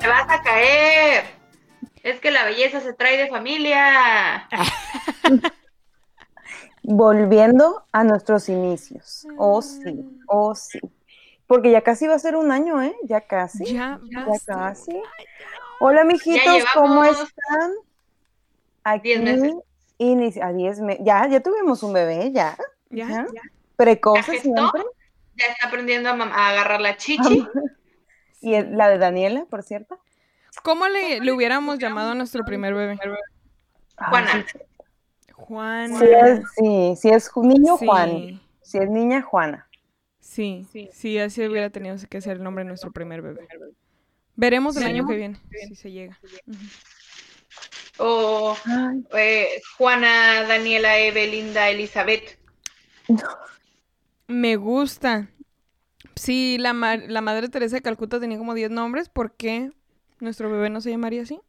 te vas a caer. Es que la belleza se trae de familia. Volviendo a nuestros inicios. Oh, sí, oh, sí. Porque ya casi va a ser un año, ¿eh? Ya casi. Ya, Ya basta. casi. Hola, mijitos, ¿cómo están? Aquí, diez meses. inici- a 10 meses. Ya, ya tuvimos un bebé, ya. Ya, ¿Ya? ya. Precoce ¿Ya gestó? siempre. Ya está aprendiendo a, a agarrar la chichi. Y la de Daniela, por cierto. ¿Cómo le, le hubiéramos llamado a nuestro primer bebé? Ay, Juana. sí, Juan. Sí, es, sí, si es niño, Sí. Juan. Si es niña, Juana. Sí, sí, así hubiera tenido que ser el nombre de nuestro primer bebé. Veremos el Sí. año que viene, si se llega. O eh, Juana, Daniela, Evelinda, Elizabeth. Me gusta. Sí, la, ma- la madre Teresa de Calcuta tenía como 10 nombres. ¿Por qué nuestro bebé no se llamaría así?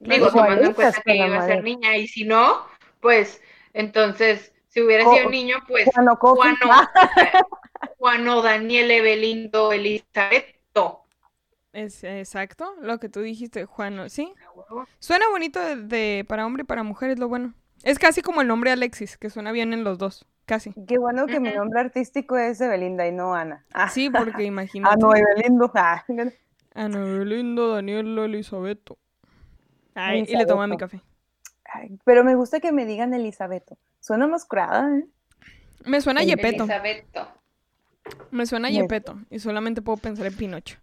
Digo, tomando en cuenta que iba a ser niña. Y si no, pues entonces, si hubiera sido niño, pues Juano. Juano, Juano, Daniel, Evelindo, Elizabeth. Es exacto, lo que tú dijiste, Juan. ¿Sí? Suena bonito de, de- para hombre y para mujer, es lo bueno. Es casi como el nombre Alexis, que suena bien en los dos, casi. Qué bueno que mi nombre artístico es Evelinda y no Ana. Ah, Sí, porque ah, imagínate. no, Evelindo. Ah, Ana Belinda, Daniela, Elisabeto. Ay, y le Elisabeto. toma mi café. ay, pero me gusta que me digan Elisabeto. Suena más curada, ¿eh? Me suena a Yepeto. Elizabeth. Me suena Yepeto. Y solamente puedo pensar en Pinocho.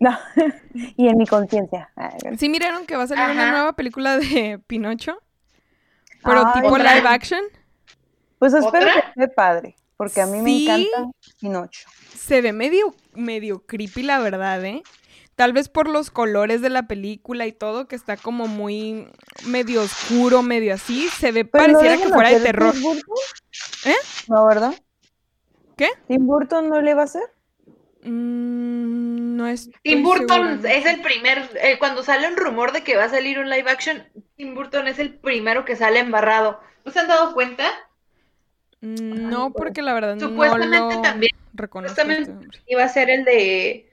No. y en mi conciencia. ¿Sí miraron que va a salir una nueva película de Pinocho? Pero Ay, tipo live action. Pues espero ¿Otra? que esté padre, porque a mí me encanta Pinocho. Se ve medio, medio creepy, la verdad, ¿eh? Tal vez por los colores de la película y todo, que está como muy medio oscuro, medio así. Se ve, Pero no pareciera que fuera de terror. Tim Burton. ¿Eh? No, ¿verdad? ¿Qué? ¿Tim Burton no le va a hacer? Mm, no es. Tim Burton es el primer, eh, cuando sale un rumor de que va a salir un live action, Tim Burton es el primero que sale embarrado. ¿No se han dado cuenta? No, porque la verdad Supuestamente no lo también, reconozco. este supuestamente iba a ser el de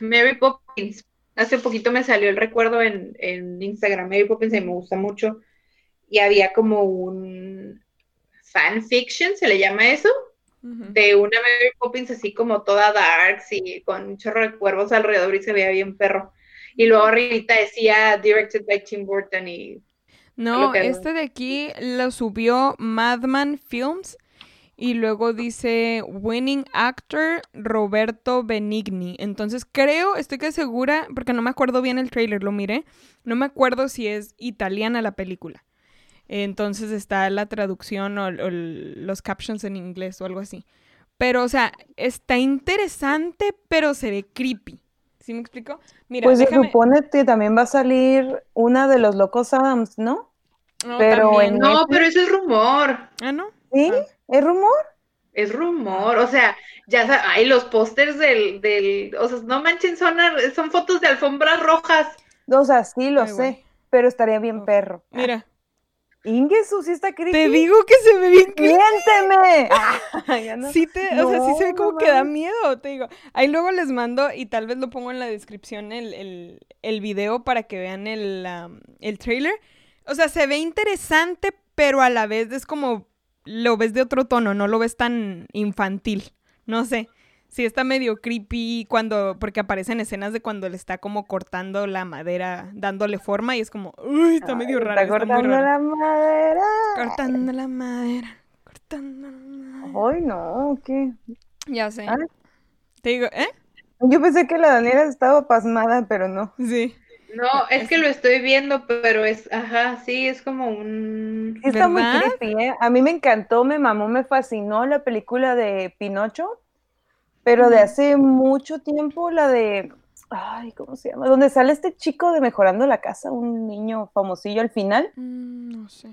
Mary Poppins. Hace poquito me salió el recuerdo en, en Instagram, Mary Poppins, y me gusta mucho. Y había como un fanfiction, se le llama eso, de una Mary Poppins así como toda darks y con un chorro de cuervos alrededor y se veía bien perro. Y luego arribita decía directed by Tim Burton y No, este de aquí lo subió Madman Films y luego dice Winning Actor Roberto Benigni. Entonces creo, estoy que segura, porque no me acuerdo bien el trailer, lo miré, no me acuerdo si es italiana la película. Entonces está la traducción o, o los captions en inglés o algo así. Pero, o sea, está interesante, pero se ve creepy. ¿Sí me explico? Mira, pues déjame... supone que también va a salir una de los Locos Adams, ¿no? No, pero también. en- no, Netflix. pero eso es rumor. Ah, ¿no? ¿Sí? Ah. ¿Es rumor? Es rumor, o sea, ya sa- hay los pósters del, del, o sea, no manchen, son, son fotos de alfombras rojas. O sea, sí lo Ay, sé, pero estaría bien perro. Mira, Ingesu, sí está creepy. te digo que se ve bien creepy. ¡Miénteme! Ah, ya no- Sí, te, o sea, sí se ve como no que da miedo, te digo. Ahí luego les mando y tal vez lo pongo en la descripción el, el, el video para que vean el, el trailer. O sea, se ve interesante, pero a la vez es como lo ves de otro tono, no lo ves tan infantil. No sé. Sí está medio creepy cuando, porque aparecen escenas de cuando le está como cortando la madera, dándole forma y es como, uy, está medio raro. Está cortando raro. la madera. Cortando la madera, cortando la madera. Ay, no, ¿qué? Ya sé. Ah. Te digo, ¿eh? Yo pensé que la Daniela estaba pasmada, pero no. Sí. No, es que lo estoy viendo, pero es, ajá, sí, es como un... Sí está muy creepy, ¿eh? A mí me encantó, me mamó, me fascinó la película de Pinocho, pero de hace mucho tiempo, la de, ay, ¿cómo se llama? Donde sale este chico de Mejorando la Casa, un niño famosillo al final. Mm, no sé.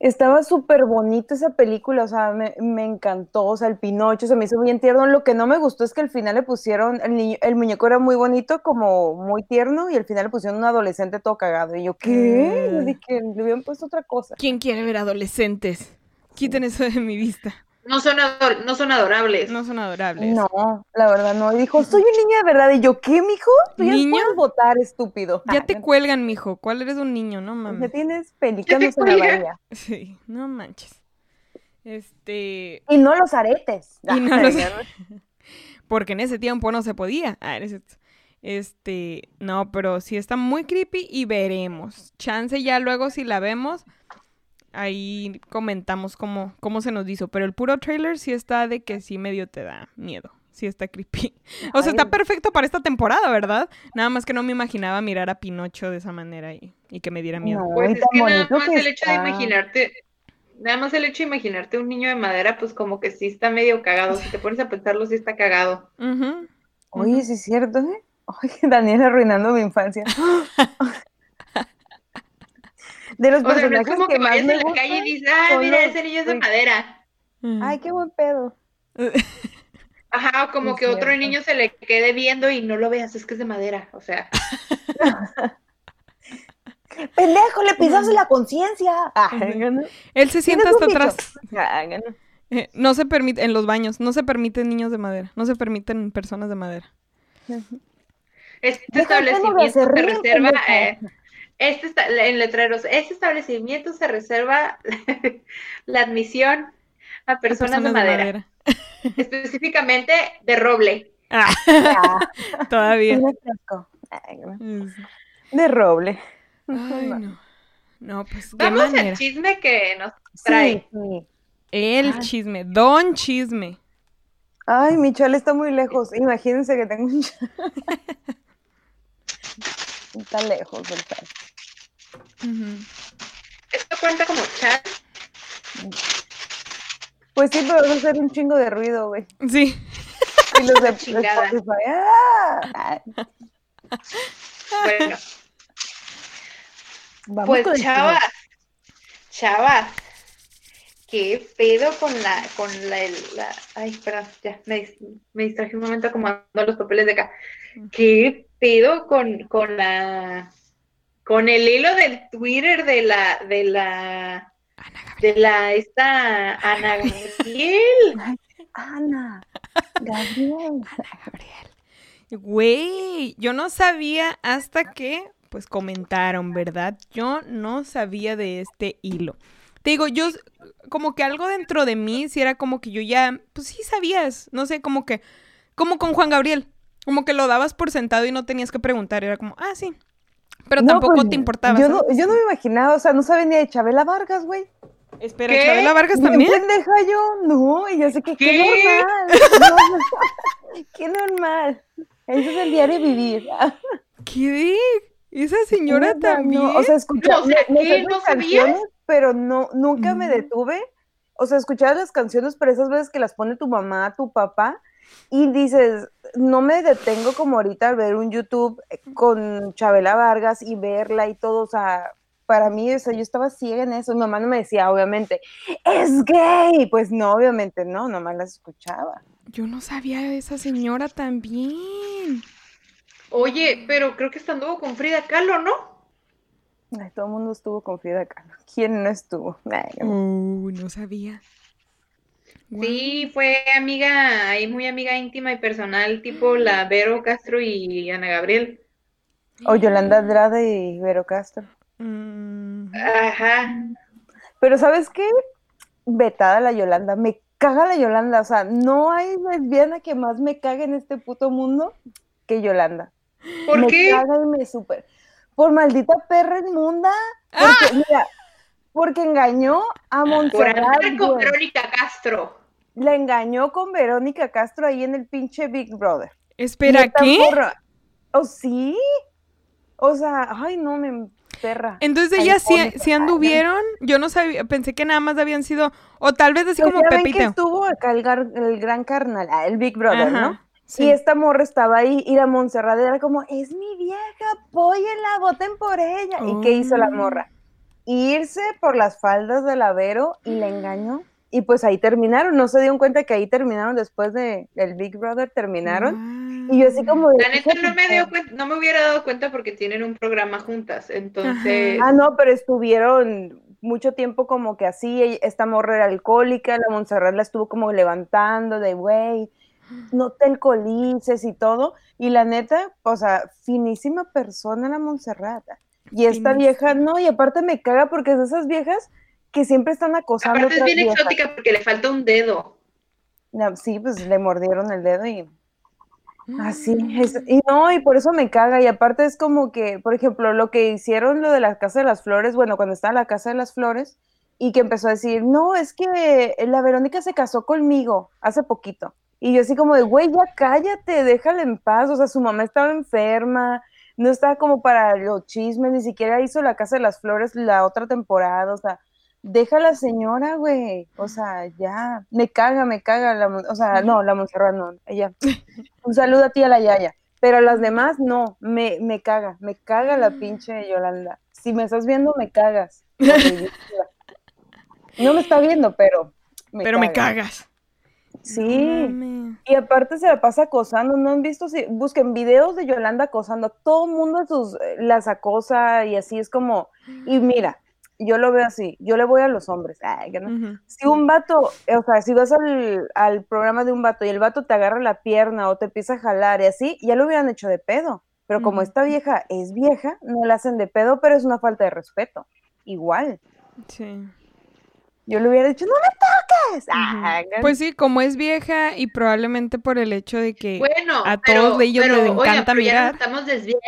Estaba súper bonita esa película, o sea, me, me encantó, o sea, el Pinocho se me hizo bien tierno. Lo que no me gustó es que al final le pusieron, el, niño- el muñeco era muy bonito, como muy tierno, y al final le pusieron un adolescente todo cagado. Y yo, ¿qué? Dije, le hubieran puesto otra cosa. ¿Quién quiere ver adolescentes? Quiten eso de mi vista. No son, ador- no son adorables. No son adorables. No, la verdad no. Y dijo, soy un niño de verdad. Y yo, ¿qué, mijo? Tú ya ¿Niño? puedes votar, estúpido. Ya Ah, te cuelgan, mijo. ¿Cuál eres un niño? No Ya mames. tienes pelicanos en la bahía. Sí, no manches. Este. Y no los aretes. Y no Ah, los- ya Porque en ese tiempo no se podía. Ah, eres. Este, no, pero sí está muy creepy y veremos. Chance ya luego si la vemos, ahí comentamos cómo, cómo se nos hizo. Pero el puro trailer sí está de que sí medio te da miedo. Sí está creepy. O sea, está perfecto para esta temporada, ¿verdad? Nada más que no me imaginaba mirar a Pinocho de esa manera y, y que me diera miedo. No, Pues es que nada más que el hecho de imaginarte, nada más el hecho de imaginarte un niño de madera, pues como que sí está medio cagado. Si te pones a pensarlo, sí está cagado. Ujú. Oye, sí es cierto, ¿eh? Oye, Daniel arruinando mi infancia. De los O sea, no es personajes como que, que más vayas me en la calle y dices, ah, son mira, los- ese niño es de madera. Ay, qué buen pedo. Ajá, como Es que otro niño se le quede viendo y no lo veas, es que es de madera. O sea, Pendejo, le pisaste la conciencia. Ah. Él se sienta hasta atrás. Ah, ¿no? Eh, no se permite, en los baños, no se permiten niños de madera, no se permiten personas de madera. este establecimiento se reserva, eh, este esta- en letreros, este establecimiento se reserva la admisión a personas, de, madera, específicamente de roble. Ah, Ah, todavía. De roble. Ay, no. No, pues qué Vamos al chisme que nos trae. Sí, sí. El Ay. chisme, don chisme. Ay, mi chale está muy lejos. Imagínense que tengo un chale. Está lejos el chale. Ujú. Esto cuenta como chat. Pues sí, pero va a hacer un chingo de ruido, güey. Sí. Y los de. Spotify, ¡ah! Bueno, Vamos pues chavas, chavas, qué pedo con la, con la, la- ay, espera, ya, me distraje un momento acomodando los papeles de acá. Qué pedo con, con la, con el hilo del Twitter de la, de la, Ana Gabriel. de la, esta Ana Gabriel. Ana, Gabriel. Ana Gabriel. Güey, yo no sabía hasta que, pues, comentaron, ¿verdad? Yo no sabía de este hilo. Te digo, yo, como que algo dentro de mí, si era como que yo ya, pues sí sabías, no sé, como que, como con Juan Gabriel, como que lo dabas por sentado y no tenías que preguntar, era como, ah, sí. Pero No, tampoco pues, te importaba. Yo no, yo no me imaginaba, o sea, no sabía ni de Chabela Vargas, güey. Espera, ¿Qué? Chabela Vargas también. pendeja yo, no, y yo sé que qué, ¿Qué? normal. no, qué normal. Eso es el diario vivir. ¿Qué? Esa señora también. No, o sea, escuchaba No, o sea, me- me ¿qué? sé ¿No las canciones, pero no, nunca me No. detuve. O sea, escuchaba las canciones, pero esas veces que las pone tu mamá, tu papá, y dices, no me detengo como ahorita al ver un YouTube eh, con Chabela Vargas y verla y todo, o sea, para mí, o sea, yo estaba ciega en eso, mi mamá no me decía, obviamente, es gay, pues no, obviamente no, nomás las escuchaba. Yo no sabía de esa señora también. Oye, pero creo que esta anduvo con Frida Kahlo, ¿no? Ay, todo el mundo estuvo con Frida Kahlo. ¿Quién no estuvo? Ay, no. Uy, no sabía. Sí, fue amiga, ahí muy amiga íntima y personal, tipo la Vero Castro y Ana Gabriel. O Yolanda Andrade y Vero Castro. Mm, Ajá. Pero ¿sabes qué? Vetada la Yolanda, me caga la Yolanda, o sea, no hay lesbiana que más me cague en este puto mundo que Yolanda. ¿Por me qué? caga y me super. Por maldita perra inmunda. ¡Ah! Porque, mira, porque engañó a Montserrat. con. Verónica Castro. La engañó con Verónica Castro ahí en el pinche Big Brother. Espera, ¿qué? ¿O sí? O sea, ay, no, me perra. Entonces ellas sí, sí anduvieron. Yo no sabía, pensé que nada más habían sido, o tal vez así Pues como ven que Pepito. estuvo acá el, gar- el gran carnal, el Big Brother, ¿no? Sí. Y esta morra estaba ahí y la Montserrat era como, es mi vieja, apóyenla, voten por ella. ¿Y qué hizo la Oh. morra? Irse por las faldas de la Vero y la engañó. Y pues ahí terminaron, no se dieron cuenta que ahí terminaron después de el Big Brother, terminaron. Y yo así como de, La neta "Hija no me, dio perra". cuen- no me hubiera dado cuenta porque tienen un programa juntas. Entonces, Ah, no, pero estuvieron mucho tiempo como que así, esta morra era alcohólica, la Montserrat la estuvo como levantando de, güey, no te alcoholices y todo, y la neta, o sea, finísima persona la Montserrat. Y esta vieja, no, y aparte me caga porque es de esas viejas que siempre están acosando a Aparte es bien viejas. exótica porque le falta un dedo. No, Sí, pues le mordieron el dedo y Así Mm. es. Y no, y por eso me caga. Y aparte es como que, por ejemplo, lo que hicieron lo de la Casa de las Flores, bueno, cuando estaba en la Casa de las Flores, y que empezó a decir, no, es que la Verónica se casó conmigo hace poquito. Y yo así como de, güey, ya cállate, déjala en paz. O sea, su mamá estaba enferma, no estaba como para los chismes, ni siquiera hizo la Casa de las Flores la otra temporada. O sea, deja a la señora, güey. O sea, ya, me caga, me caga. La, o sea, no, la Montserrat no, ella. Un saludo a ti a la Yaya. Pero a las demás, no, me, me caga, me caga la pinche Yolanda. Si me estás viendo, me cagas. No me está viendo, pero me Pero me caga. cagas. Sí. No. Y aparte se la pasa acosando, ¿no han visto? Si busquen videos de Yolanda acosando, todo el mundo sus, eh, las acosa y así es como, y mira, yo lo veo así, yo le voy a los hombres, ay, que no. Si un vato, o sea, si vas al, al programa de un vato y el vato te agarra la pierna o te empieza a jalar y así, ya lo hubieran hecho de pedo. Pero como esta vieja es vieja, no la hacen de pedo, pero es una falta de respeto. Igual. Sí. Yo le hubiera dicho, no me Ah, Pues sí, como es vieja y probablemente por el hecho de que Bueno, a pero, todos ellos pero, les oigan, encanta pero mirar. nos estamos desviando.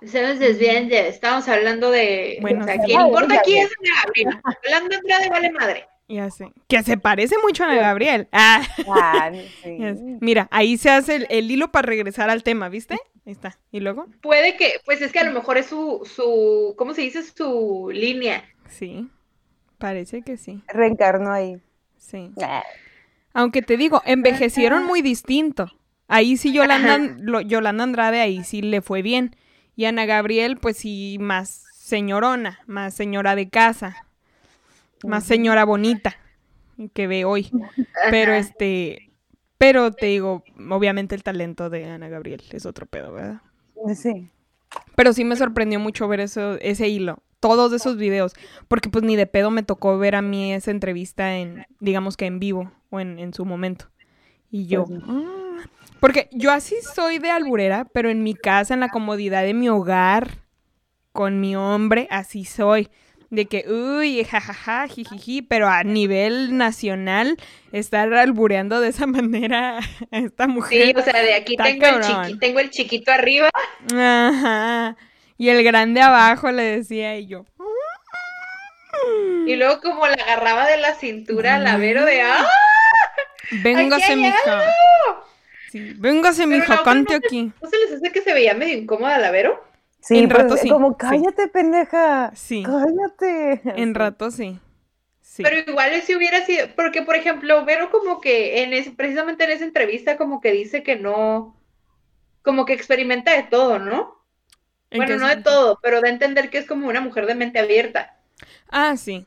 Estamos desviando. Estamos hablando de. Bueno, o sea, Ay, importa ya. es Ana Gabriela. Hablando Andrade vale madre. Ya sé. Que se parece mucho a Ana Gabriel. Ah, ah, sí. Mira, ahí se hace el, el hilo para regresar al tema, ¿viste? Ahí está. ¿Y luego? Puede que, pues es que a lo mejor es su, su, ¿cómo se dice? Su línea. Sí. Parece que sí. Reencarnó ahí. Sí. Ah, Aunque te digo, envejecieron muy distinto. Ahí sí Yolanda, lo- Yolanda Andrade, ahí sí le fue bien. Y Ana Gabriel, pues sí, más señorona, más señora de casa, más señora bonita que ve hoy. Pero este, pero te digo, obviamente el talento de Ana Gabriel es otro pedo, ¿verdad? Sí. Pero sí me sorprendió mucho ver eso, ese hilo, todos esos videos, porque pues ni de pedo me tocó ver a mí esa entrevista en, digamos que en vivo o en, en su momento. Y yo, Pues sí. "Mm". porque yo así soy de alburera, pero en mi casa, en la comodidad de mi hogar, con mi hombre, así soy. De que, uy, jajaja, jijiji, pero a nivel nacional, estar albureando de esa manera a esta Sí, mujer. o sea, de aquí tengo el, chiqui, tengo el chiquito arriba. Ajá. Y el grande abajo le decía y yo. Y luego como la agarraba de la cintura a la Vero de ¡ah! Véngase, mija. Sí, véngase, mija, cante no aquí. ¿No se les hace que se veía medio incómoda la Vero? Sí, En pues, rato sí, como sí. cállate, pendeja. Sí. Cállate. En rato sí. Sí. Pero igual si hubiera sido, porque por ejemplo, Vero como que en ese, precisamente en esa entrevista como que dice que no, como que experimenta de todo, ¿no? ¿En Bueno, no de todo, pero da a entender que es como una mujer de mente abierta. Ah, sí.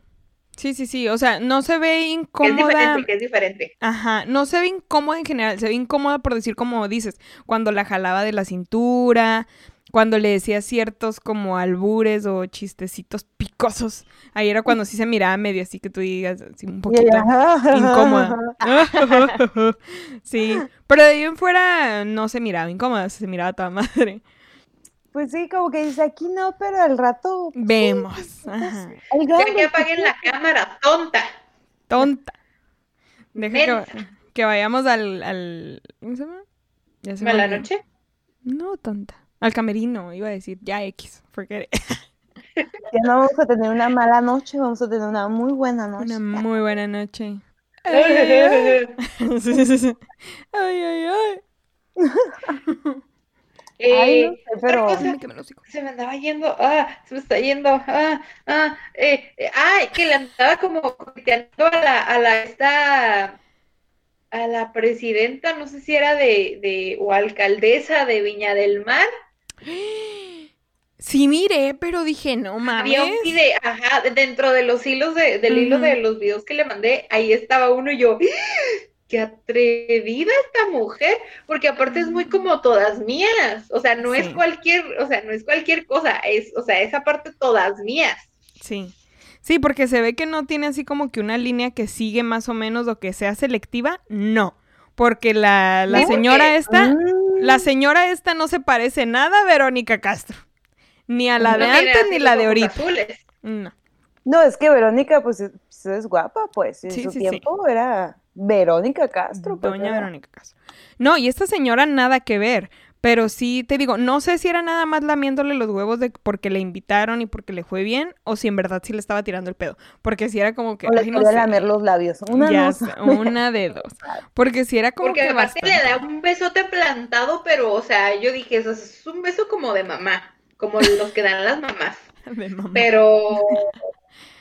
Sí, sí, sí. O sea, no se ve Que es incómoda. diferente, que es diferente. Ajá, no se ve incómoda en general, se ve incómoda por decir como dices, cuando la jalaba de la cintura, cuando le decía ciertos como albures o chistecitos picosos. Ahí era cuando sí se miraba medio así que tú digas así un poquito incómoda. sí, pero de ahí en fuera no se miraba incómoda, se miraba toda madre. Pues sí, como que dice, aquí no, pero al rato. Vemos. Ajá. El Ya grande, que apaguen la cámara, tonta. Tonta. Deja que, vayamos al, al ¿cómo se llama? Ya se me ¿A la noche? No, tonta. Al camerino, iba a decir, ya X, forget it. Ya no vamos a tener una mala noche, vamos a tener una muy buena noche. Una muy buena noche. Ay, ay, ay. Sí, sí, sí. Ay, ay, ay. Eh, Ay, no sé, otra pero- cosa, se me andaba yendo, ah, se me está yendo, ah, ah, eh, eh, ay, que le andaba como coqueteando a la, a la, esta, a la presidenta, no sé si era de, de, o alcaldesa de Viña del Mar, Sí, miré, pero dije, no había un mames. video, ajá, dentro de los hilos de, del hilo de los videos que le mandé, ahí estaba uno y yo. Qué atrevida esta mujer, porque aparte es muy como todas mías, o sea, no es cualquier, o sea, no es cualquier cosa, es, o sea, esa parte todas mías. Sí. Sí, porque se ve que no tiene así como que una línea que sigue más o menos o que sea selectiva. No. Porque la, la Sí, señora porque- esta, Mm, la señora esta no se parece nada a Verónica Castro. Ni a la No de antes ni la de ahorita. azules. No. No, es que Verónica, pues, es, pues, es guapa, pues. En Sí, su sí, sí. tiempo era Verónica Castro. pues, Doña era- Verónica Castro. No, y esta señora nada que ver. Pero sí, te digo, no sé si era nada más lamiéndole los huevos de porque le invitaron y porque le fue bien, o si en verdad sí le estaba tirando el pedo. Porque si era como que. O le no sé. lamer los labios. Una Ya sé, una de dos. Porque si era como Porque que aparte le da un besote plantado, pero, o sea, yo dije, eso es un beso como de mamá, como los que dan las mamás. de mamá. Pero,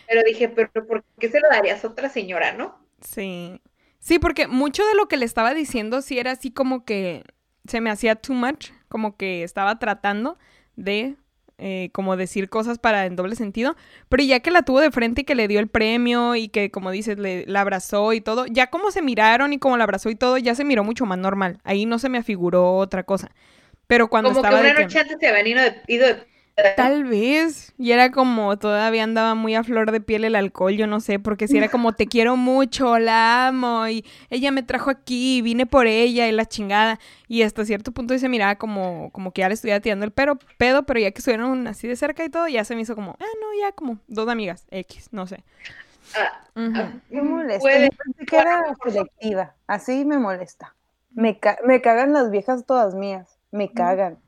pero dije, pero ¿por qué se lo darías a otra señora, no? Sí. Sí, porque mucho de lo que le estaba diciendo sí era así como que se me hacía too much, como que estaba tratando de eh, como decir cosas para en doble sentido, pero ya que la tuvo de frente y que le dio el premio y que como dices, le, la abrazó y todo, ya como se miraron y como la abrazó y todo, ya se miró mucho más normal. Ahí no se me afiguró otra cosa. Pero cuando Como que estaba una que- antes se habían ido de, ido de Tal vez. Y era como, todavía andaba muy a flor de piel el alcohol, yo no sé, porque si era como, te quiero mucho, la amo, y ella me trajo aquí, y vine por ella, y la chingada. Y hasta cierto punto se miraba como, como que ya le estuviera tirando el pero, pedo, pero ya que estuvieron así de cerca y todo, ya se me hizo como, ah, no, ya como dos amigas, X, no sé. Ah, ah, Me molesta. puede- que era selectiva. Así me molesta. Me, ca- me cagan las viejas todas mías. Me cagan.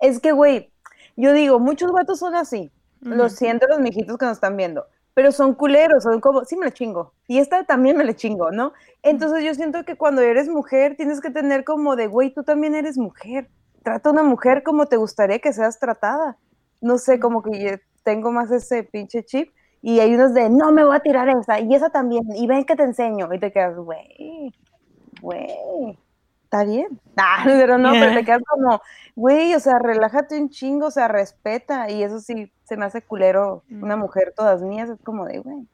Es que, güey, yo digo, muchos vatos son así. Lo siento los mijitos que nos están viendo. Pero son culeros, son como, sí me le chingo. Y esta también me le chingo, ¿no? Entonces yo siento que cuando eres mujer tienes que tener como de, güey, tú también eres mujer. Trata a una mujer como te gustaría que seas tratada. No sé, como que yo tengo más ese pinche chip. Y hay unos de, no me voy a tirar esa, y esa también, y ven que te enseño. Y te quedas, güey, güey, está bien. Ah, pero no, pero te quedas como, güey, o sea, relájate un chingo, o sea, respeta. Y eso sí, se me hace culero. Una Mm. mujer, todas mías, es como de, güey.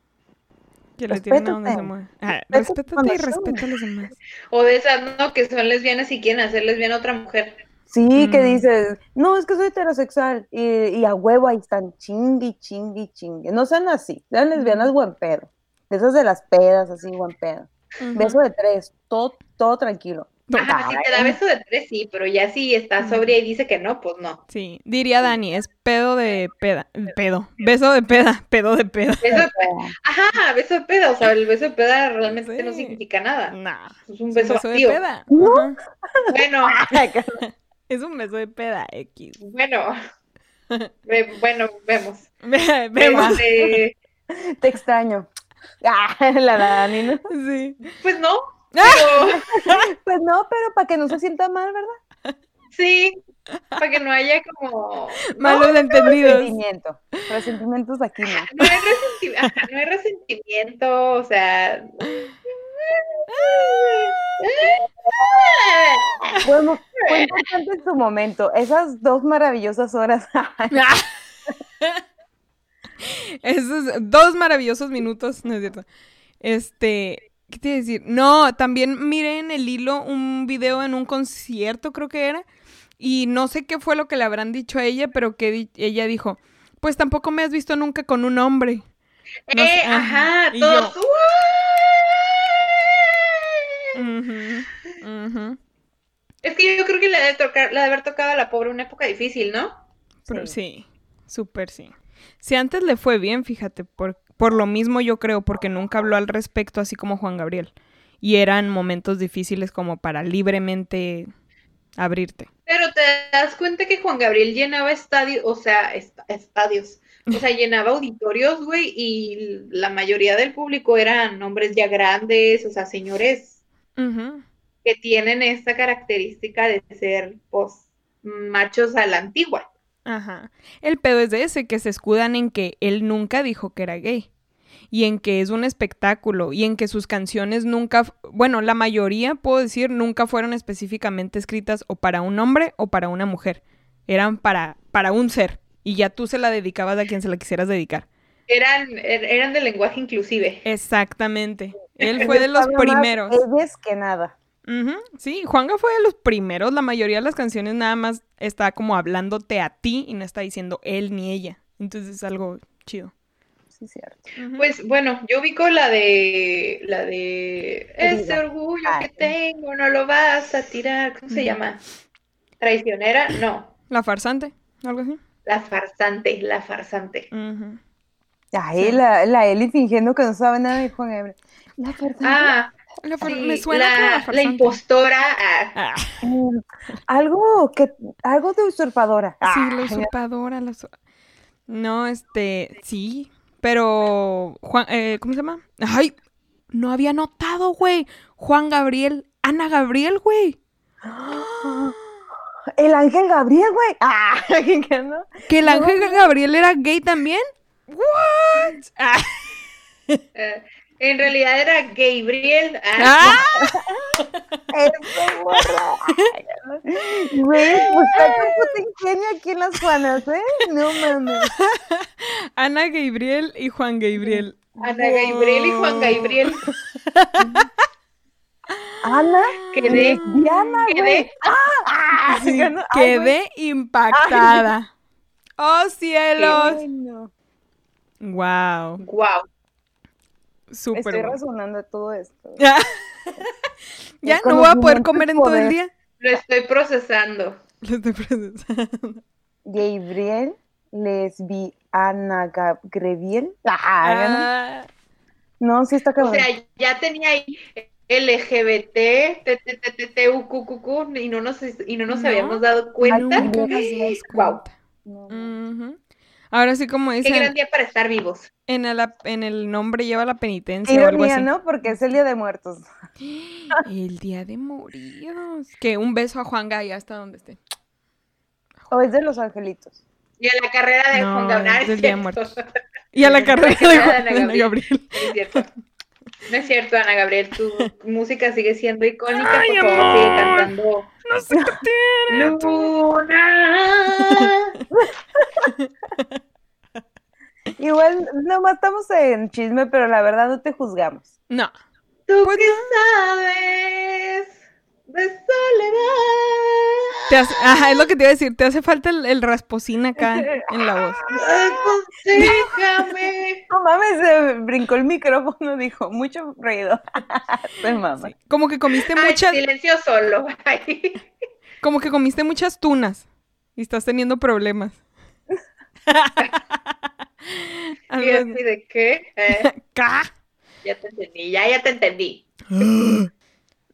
Que le tiren a donde se Respétate. mueve. Ah, respétate y respeta a los demás. O de esas, ¿no? Que son lesbianas y quieren hacer lesbiana a otra mujer. Sí, que Mm. dices, no, es que soy heterosexual. Y, y a huevo ahí están chingui, chingui, chingue. No sean así, sean lesbianas buen pedo. De esas de las pedas, así, buen pedo. Beso de tres, todo, todo tranquilo. Ajá, si te da beso de tres, sí, pero ya si está sobria y dice que no, pues no. Sí, diría Dani, es pedo de peda, pedo, beso de peda, pedo de peda. Beso de Ajá, beso de peda, o sea, el beso de peda realmente no significa nada. Nah, Es un es beso, un beso de peda. Bueno, Es un beso de peda X. bueno. Bueno, vemos. Ve- Vemos. Este, Te extraño. Ah, la Dani, ¿no? Sí. pues no, pero Pues no, pero para que no se sienta mal, ¿verdad? sí, para que no haya como... Malos entendidos. Resentimiento. Resentimientos aquí no. No hay, resenti- ajá, no hay resentimiento, o sea... Bueno, fue importante en su momento. Esas dos maravillosas horas. Esos dos maravillosos minutos, no es cierto. Este, ¿qué te iba a decir? No, también miré en el hilo un video en un concierto, creo que era, y no sé qué fue lo que le habrán dicho a ella, pero que di- ella dijo, pues tampoco me has visto nunca con un hombre. No sé, Eh, ajá, ajá, todos... yo-. Es que yo creo que le debe tocar, le debe haber tocado a la pobre una época difícil, ¿no? Pero sí, súper sí. Si antes le fue bien, fíjate, por, por lo mismo yo creo, porque nunca habló al respecto, así como Juan Gabriel. Y eran momentos difíciles como para libremente abrirte. Pero te das cuenta que Juan Gabriel llenaba estadios, o sea, est- estadios, o sea, llenaba auditorios, güey, y la mayoría del público eran hombres ya grandes, o sea, señores que tienen esta característica de ser, pues, machos a la antigua. Ajá. El pedo es de ese, que se escudan en que él nunca dijo que era gay. Y en que es un espectáculo. Y en que sus canciones nunca, bueno, la mayoría, puedo decir, nunca fueron específicamente escritas o para un hombre o para una mujer. Eran para, para un ser. Y ya tú se la dedicabas a quien se la quisieras dedicar. Eran, er- eran de lenguaje inclusive. Exactamente. Él fue de los primeros. ellas que nada. Ujú, Sí, Juanga fue de los primeros. La mayoría de las canciones nada más está como hablándote a ti y no está diciendo él ni ella. Entonces es algo chido. sí, cierto. Pues bueno, yo ubico la de la de ese orgullo Ay. que tengo, no lo vas a tirar. ¿Cómo se llama? Traicionera, no. La farsante, algo así. La farsante, la farsante. Ay, Sí. la, la Eli fingiendo que no sabe nada de Juan Gabriel. La verdad, Ah, La sí, me suena como la la, impostora. ah, Ah, mm, algo que, algo de usurpadora. sí, Ah, la usurpadora. la No, este, sí, pero Juan, eh, ¿cómo se llama? Ay, no había notado, güey. Juan Gabriel, Ana Gabriel, güey. El ángel Gabriel, güey. Ah. Que el No, ángel Gabriel era gay también. What? Ah, eh, en realidad era Gabriel. ah, ah. Güey, pues puto ingenio aquí en las Juanas, ¿eh? No mames. Ana Gabriel y Juan Gabriel. Ana Gabriel y Juan Gabriel. Ana, Quedé, güey. quedé. Ah, Sí, ay, quedé impactada. ¡Oh, cielos! Ay, no. Wow, Wow. Súper Estoy bueno. razonando todo esto. Ya, no voy a poder comer en todo el día. Lo estoy procesando. Lo estoy procesando. Gabriel, lesbiana, Gabriel. Ah, Ah, no, sí está O cabrón. sea, ya tenía ahí LGBT, TTTTUQQQ, y no nos, y no nos No. habíamos dado cuenta. nos Ay, dimos Guau. Ahora sí, como Qué dicen, gran día para estar vivos. en el, ap- en el nombre lleva la Qué penitencia o algo ironía, así. ¿no? Porque es el Día de Muertos. El día de moridos. Que un beso a Juan Gaya hasta donde esté. O es de los angelitos. Y a la carrera de No, Juan Gabriel. es del es Día de cierto. Muertos. Y a la carrera de Juan. Gabriel. Es cierto. No es cierto, Ana Gabriel, tu música sigue siendo icónica, Ay, por favor, sigue amor. cantando. No sé qué tiene. Luna. Igual, nomás estamos en chisme, pero la verdad no te juzgamos. No. Tú Pues que sabes de soledad. Te hace- Ajá, es lo que te iba a decir. Te hace falta el, el rasposín acá en la voz. Aconsejame. No mames, se brincó el micrófono, dijo, mucho ruido. Se mama. Como que comiste Ay, muchas, silencio solo. Ay. como que comiste muchas tunas y estás teniendo problemas. Y así. así de qué? Eh, ¿Ca? ya te entendí, ya, ya te entendí.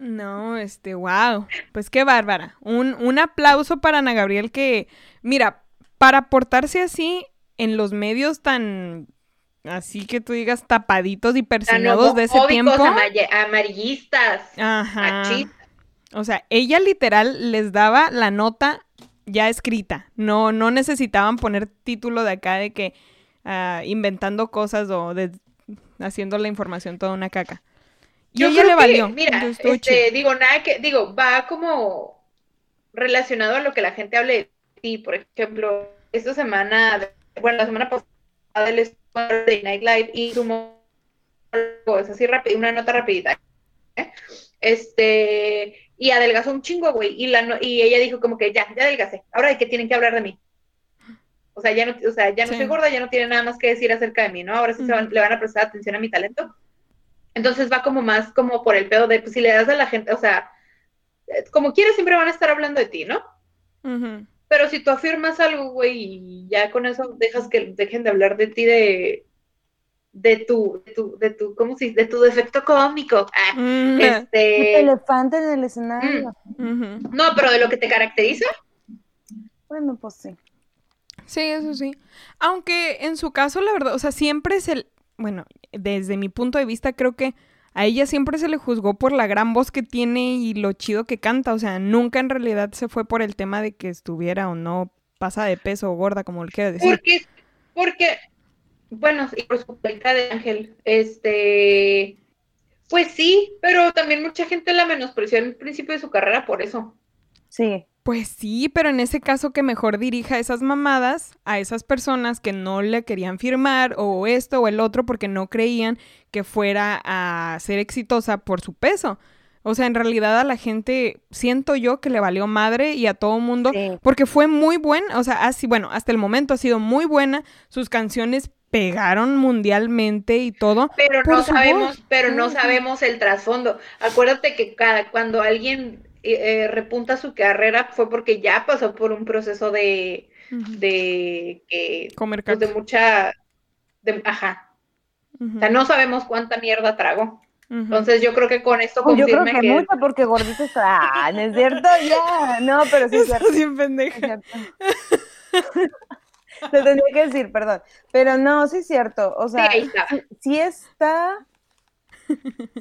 No, este, wow. Pues qué bárbara. Un, un aplauso para Ana Gabriel que, mira, para portarse así en los medios tan, así que tú digas, tapaditos y persinados de ese tiempo. amarillistas, Ajá. machistas. O sea, ella literal les daba la nota ya escrita. No, no necesitaban poner título de acá de que ah, inventando cosas o de, haciendo la información toda una caca. Yo ella creo le que, valió. Mira, Entonces, estuvo este, digo, nada que, digo, va como relacionado a lo que la gente hable de ti. Por ejemplo, esta semana, bueno, la semana pasada el de Night Live y su es así rápido, una nota rapidita. ¿eh? Este, y adelgazó un chingo, güey, y la no- y ella dijo como que ya, ya adelgacé. Ahora de qué tienen que hablar de mí. O sea, ya no, o sea, ya no Sí. soy gorda, ya no tiene nada más que decir acerca de mí, ¿no? Ahora sí se van- le van a prestar atención a mi talento. Entonces va como más como por el pedo de, pues si le das a la gente, o sea, eh, como quieres siempre van a estar hablando de ti, ¿no? Pero si tú afirmas algo, güey, y ya con eso dejas que dejen de hablar de ti de de tu, de tu, de tu, ¿cómo se dice? De tu defecto cómico. Ah, Mm, este, Elefante en el escenario. ujú. no, pero de lo que te caracteriza, Bueno, pues sí. Sí, eso sí. Aunque en su caso, la verdad, o sea, siempre se... Bueno, desde mi punto de vista, creo que a ella siempre se le juzgó por la gran voz que tiene y lo chido que canta. O sea, nunca en realidad se fue por el tema de que estuviera o no pasa de peso o gorda, como le quieras decir. porque, porque, bueno, y por su cuenta de Ángel, este, pues sí, pero también mucha gente la menospreció en el principio de su carrera por eso. Sí. Pues sí, pero en ese caso que mejor dirija esas mamadas a esas personas que no le querían firmar o esto o el otro porque no creían que fuera a ser exitosa por su peso. O sea, en realidad a la gente siento yo que le valió madre y a todo mundo Sí. porque fue muy buena, o sea, así, bueno, hasta el momento ha sido muy buena, sus canciones pegaron mundialmente y todo. Pero no sabemos, voz. pero no sabemos el trasfondo. Acuérdate que cada, cuando alguien eh, eh, repunta su carrera fue porque ya pasó por un proceso de, de, Comer pues, de mucha, de- ajá. O sea, no sabemos cuánta mierda tragó. Ujú. Entonces yo creo que con esto Pues yo creo confirma que, que, mucho porque gordito está. Ah, ¿no es cierto? Ya. No, pero sí es cierto. Bien sí pendeja. Lo tendría que decir, perdón. Pero no, sí es cierto. O sea, ahí está. sí, sí está.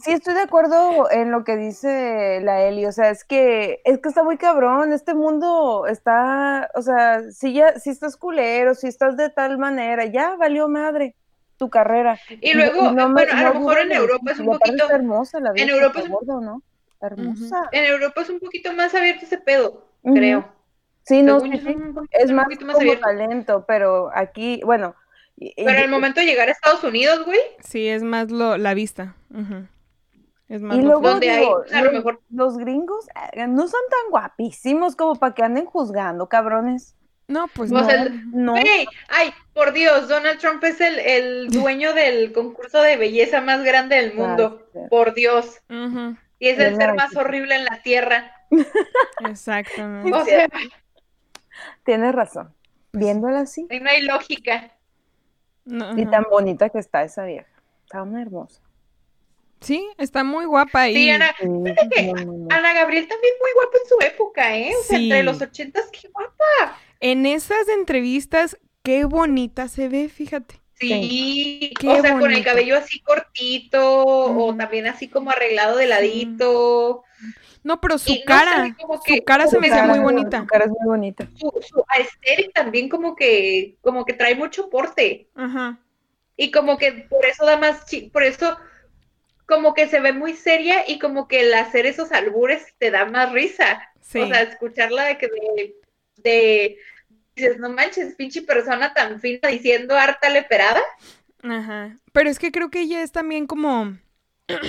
Sí estoy de acuerdo en lo que dice la Eli. O sea, es que es que está muy cabrón. Este mundo está, o sea, si ya, si estás culero, si estás de tal manera, ya valió madre tu carrera. y luego, no bueno, a no lo mejor en Europa es un poquito, hermosa la en vieja, Europa es ¿no? Hermosa. en Europa es un poquito más abierto ese pedo, creo. Sí, no, sí, sí. Es más más como abierto. talento, pero aquí, bueno. Pero al momento de llegar a Estados Unidos, güey, Sí, es más lo, la vista. Es más Y lo luego donde hay, digo, a lo los, mejor- los gringos eh, no son tan guapísimos como para que anden juzgando, cabrones. No, pues O no. sea, No, Güey, ay, por Dios, Donald Trump es el, el dueño del concurso de belleza más grande del mundo. Sí. Por Dios. Y es el ser más horrible en la tierra. Exactamente. O sea, tienes razón. Pues Viéndola así. ahí no hay lógica. No, Y tan bonita que está esa vieja. Está muy hermosa. Sí, está muy guapa y Sí, Ana, Sí. Ana Gabriel también muy guapa en su época, ¿eh? O sea, Sí. entre los ochentas, qué guapa. en esas entrevistas, qué bonita se ve, fíjate. Sí, Qué o sea, con el cabello así cortito, o también así como arreglado de ladito. No, pero su Y no sé, cara, como su que- cara se me hace cara- muy bonita. Su cara es muy bonita. Su, su aesthetic también como que, como que trae mucho porte. Ajá. Y como que por eso da más, chi- por eso como que se ve muy seria y como que el hacer esos albures te da más risa. Sí. O sea, escucharla de que de, de- dices, no manches, pinche persona tan fina diciendo harta leperada. Ajá. Pero es que creo que ella es también como.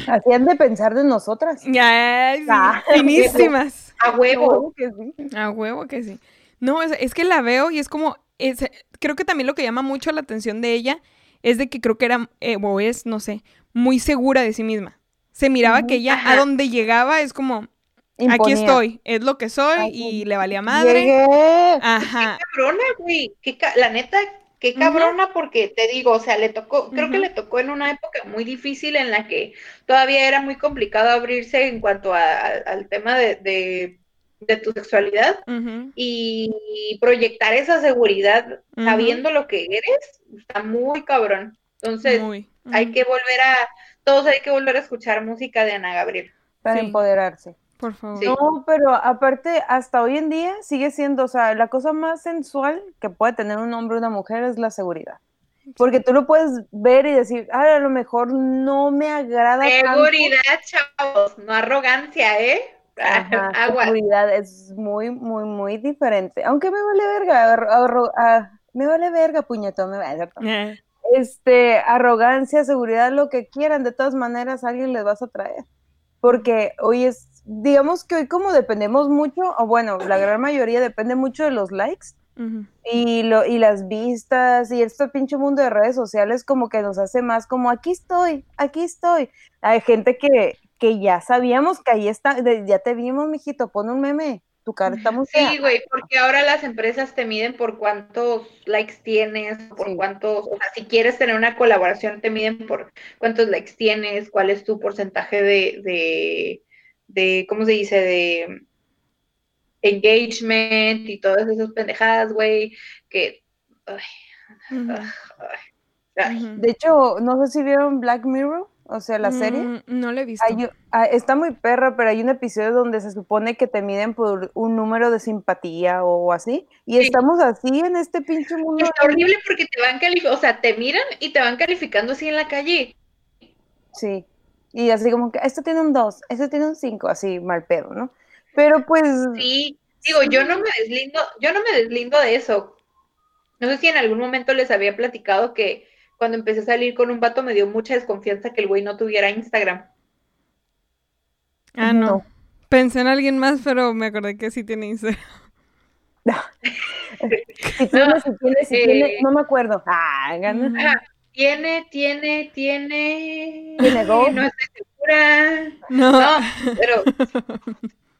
Hacían de pensar de nosotras. Sí, Ah. finísimas. A huevo. Claro que sí. A huevo que sí. No, es, es que la veo y es como. es- creo que también lo que llama mucho la atención de ella es de que creo que era, eh, o es, no sé, muy segura de sí misma. Se miraba que ella Ajá. a donde llegaba es como, aquí estoy, es lo que soy Ay, y le valía madre. Llegué. Ajá. cabrona, güey. Qué ca- la neta, qué cabrona, porque te digo, o sea, le tocó, creo que le tocó en una época muy difícil en la que todavía era muy complicado abrirse en cuanto a- a- al tema de, de, de tu sexualidad y proyectar esa seguridad sabiendo lo que eres, está muy cabrón. Entonces, Muy. hay que volver a, todos hay que volver a escuchar música de Ana Gabriel. Para Sí. empoderarse. Por favor. Sí. No, pero aparte, hasta hoy en día sigue siendo, o sea, la cosa más sensual que puede tener un hombre o una mujer es la seguridad. Porque tú lo puedes ver y decir, ah, a lo mejor no me agrada tanto. Seguridad, chavos, no arrogancia, ¿eh? Ajá, Agua. seguridad es muy, muy, muy diferente. Aunque me vale verga, arro- arro- ah, me vale verga, puñetón, me vale Eh, este, arrogancia, seguridad, lo que quieran, de todas maneras alguien les vas a traer. Porque hoy es, digamos que hoy como dependemos mucho, o bueno, la gran mayoría depende mucho de los likes ujú. y, lo, y las vistas y este pinche mundo de redes sociales como que nos hace más como aquí estoy, aquí estoy. Hay gente que, que ya sabíamos que ahí está, de- ya te vimos, mijito, pon un meme, tu cara está muy. Sí, güey, porque ahora las empresas te miden por cuántos likes tienes, por Sí. cuántos, o sea, si quieres tener una colaboración, te miden por cuántos likes tienes, cuál es tu porcentaje de, de, de ¿cómo se dice? De engagement y todas esas pendejadas, güey, que... ay, Ujú, ay, ay. De hecho, no sé si vieron Black Mirror, o sea, la serie. Mm, No la he visto. Hay ah, está muy perra, pero hay un episodio donde se supone que te miden por un número de simpatía o así. Y Sí. estamos así en este pinche mundo. Está horrible porque te van calificando, o sea, te miran y te van calificando así en la calle. Sí. Y así como que este tiene un 2, este tiene un 5, así mal pedo, ¿no? Pero pues. Sí, digo, yo no me deslindo, yo no me deslindo de eso. No sé si en algún momento les había platicado que cuando empecé a salir con un vato me dio mucha desconfianza que el güey no tuviera Instagram. Ah, no. No. Pensé en alguien más, pero me acordé que sí tiene Instagram. Si tiene, si tiene, si eh, tiene, no me acuerdo. Ah, gana. Ujú. Tiene, tiene, tiene. ¿Tiene? No estoy segura. No. No, pero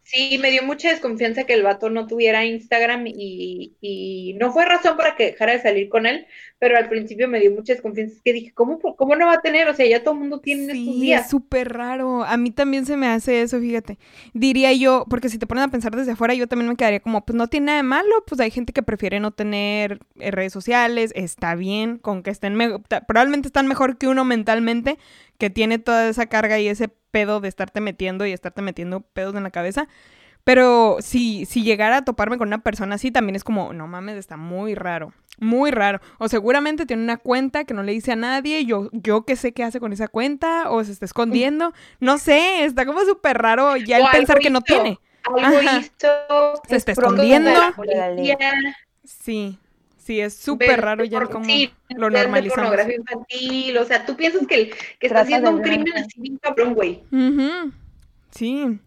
sí, me dio mucha desconfianza que el vato no tuviera Instagram y, y no fue razón para que dejara de salir con él, pero al principio me dio mucha desconfianza. Es que dije, ¿cómo, cómo no va a tener? O sea, ya todo el mundo tiene en estos Sí, días. es súper raro. A mí también se me hace eso, fíjate. Diría yo, porque si te ponen a pensar desde afuera, yo también me quedaría como, pues no tiene nada de malo, pues hay gente que prefiere no tener eh, redes sociales, está bien, con que estén, probablemente están mejor que uno mentalmente, que tiene toda esa carga y ese pedo de estarte metiendo y estarte metiendo pedos en la cabeza. Pero si, si llegara a toparme con una persona así, también es como, no mames, está muy raro. Muy raro. O seguramente tiene una cuenta que no le dice a nadie. Yo, yo que sé qué hace con esa cuenta. O se está escondiendo. No sé, está como súper raro ya el pensar que no tiene. Algo hizo. Se está escondiendo. Sí, sí, es súper raro ya cómo sí, lo normalizamos. pornografía infantil, o sea, tú piensas que, que está haciendo un crimen así bien cabrón, güey. Sí.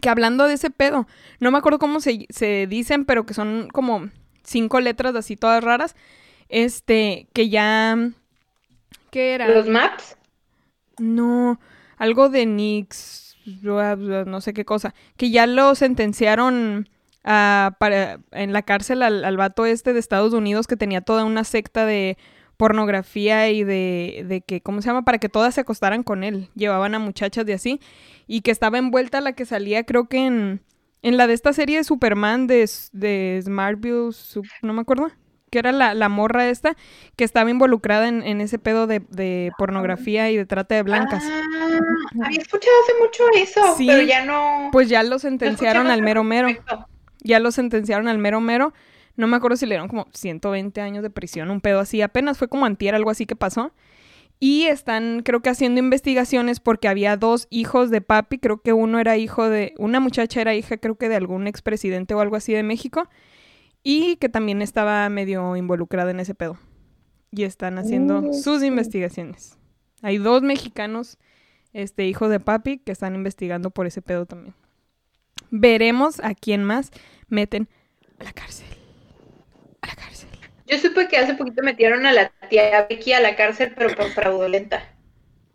Que hablando de ese pedo, no me acuerdo cómo se, se dicen, pero que son como cinco letras así todas raras. Este, que ya. ¿Qué era? Los maps, No, algo de Nix, no sé qué cosa. Que ya lo sentenciaron a, para, en la cárcel al, al vato este de Estados Unidos que tenía toda una secta de pornografía y de, de que, ¿cómo se llama? Para que todas se acostaran con él. Llevaban a muchachas de así. Y que estaba envuelta la que salía, creo que en, en la de esta serie de Superman de, de Smartville, no me acuerdo. Que era la, la morra esta que estaba involucrada en, en ese pedo de, de pornografía y de trata de blancas. Ah, había escuchado hace mucho eso, Sí, pero ya no. Pues ya lo sentenciaron al mero mero. respecto. Ya lo sentenciaron al mero mero. No me acuerdo si le dieron como 120 años de prisión, un pedo así. Apenas fue como antier, algo así que pasó. Y están, creo que haciendo investigaciones porque había dos hijos de papi. Creo que uno era hijo de... Una muchacha era hija, creo que de algún expresidente o algo así de México. Y que también estaba medio involucrada en ese pedo. Y están haciendo Mm, sus investigaciones. Hay dos mexicanos, este, hijos de papi, que están investigando por ese pedo también. Veremos a quién más meten a la cárcel. A la cárcel. Yo supe que hace poquito metieron a la tía Becky a la cárcel, pero por fraudulenta.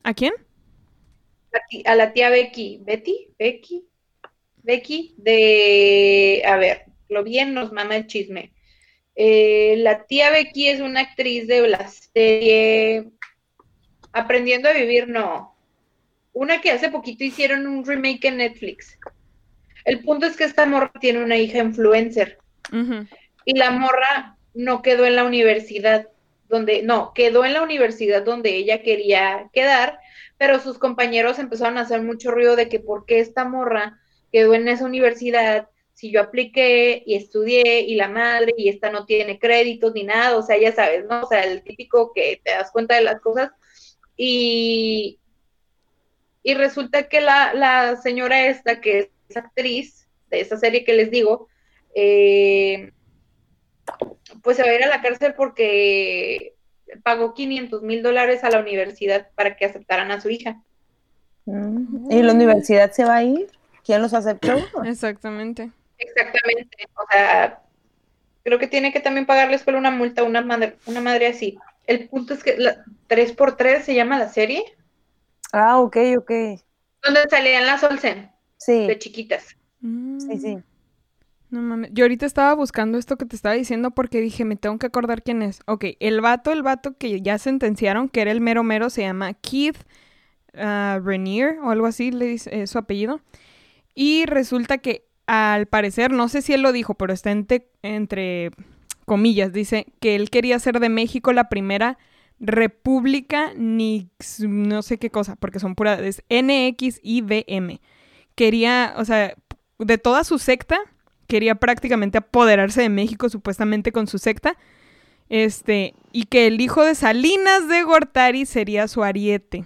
¿A quién? A ti- A la tía Becky. ¿Betty? ¿Becky? Becky de... A ver, lo bien nos mama el chisme. Eh, la tía Becky es una actriz de la serie Aprendiendo a Vivir, no. Una que hace poquito hicieron un remake en Netflix. El punto es que esta morra tiene una hija influencer y la morra no quedó en la universidad donde, no, quedó en la universidad donde ella quería quedar, pero sus compañeros empezaron a hacer mucho ruido de que por qué esta morra quedó en esa universidad si yo apliqué y estudié y la madre y esta no tiene créditos ni nada, o sea, ya sabes, ¿no? O sea, el típico que te das cuenta de las cosas y, y resulta que la, la señora esta, que es actriz de esa serie que les digo, eh, pues se va a ir a la cárcel porque pagó 500 mil dólares a la universidad para que aceptaran a su hija. Mm. ¿Y la universidad se va a ir? ¿Quién los aceptó? Exactamente. Exactamente. O sea, creo que tiene que también pagarle a la escuela una multa, una madre, una madre así. El punto es que la, 3x3 se llama la serie, Ah, ok, ok. donde salían las Olsen Sí, de chiquitas. sí, sí. No mames. Yo ahorita estaba buscando esto que te estaba diciendo porque dije, me tengo que acordar quién es. Ok, el vato, el vato que ya sentenciaron, que era el mero mero, se llama Keith ah, Renier o algo así, le dice eh, su apellido. Y resulta que al parecer, no sé si él lo dijo, pero está entre, entre comillas, dice que él quería hacer de México la primera república nix, no sé qué cosa, porque son puras, es NXIVM. Quería, o sea, de toda su secta, quería prácticamente apoderarse de México supuestamente con su secta. Este, y que el hijo de Salinas de Gortari sería su ariete.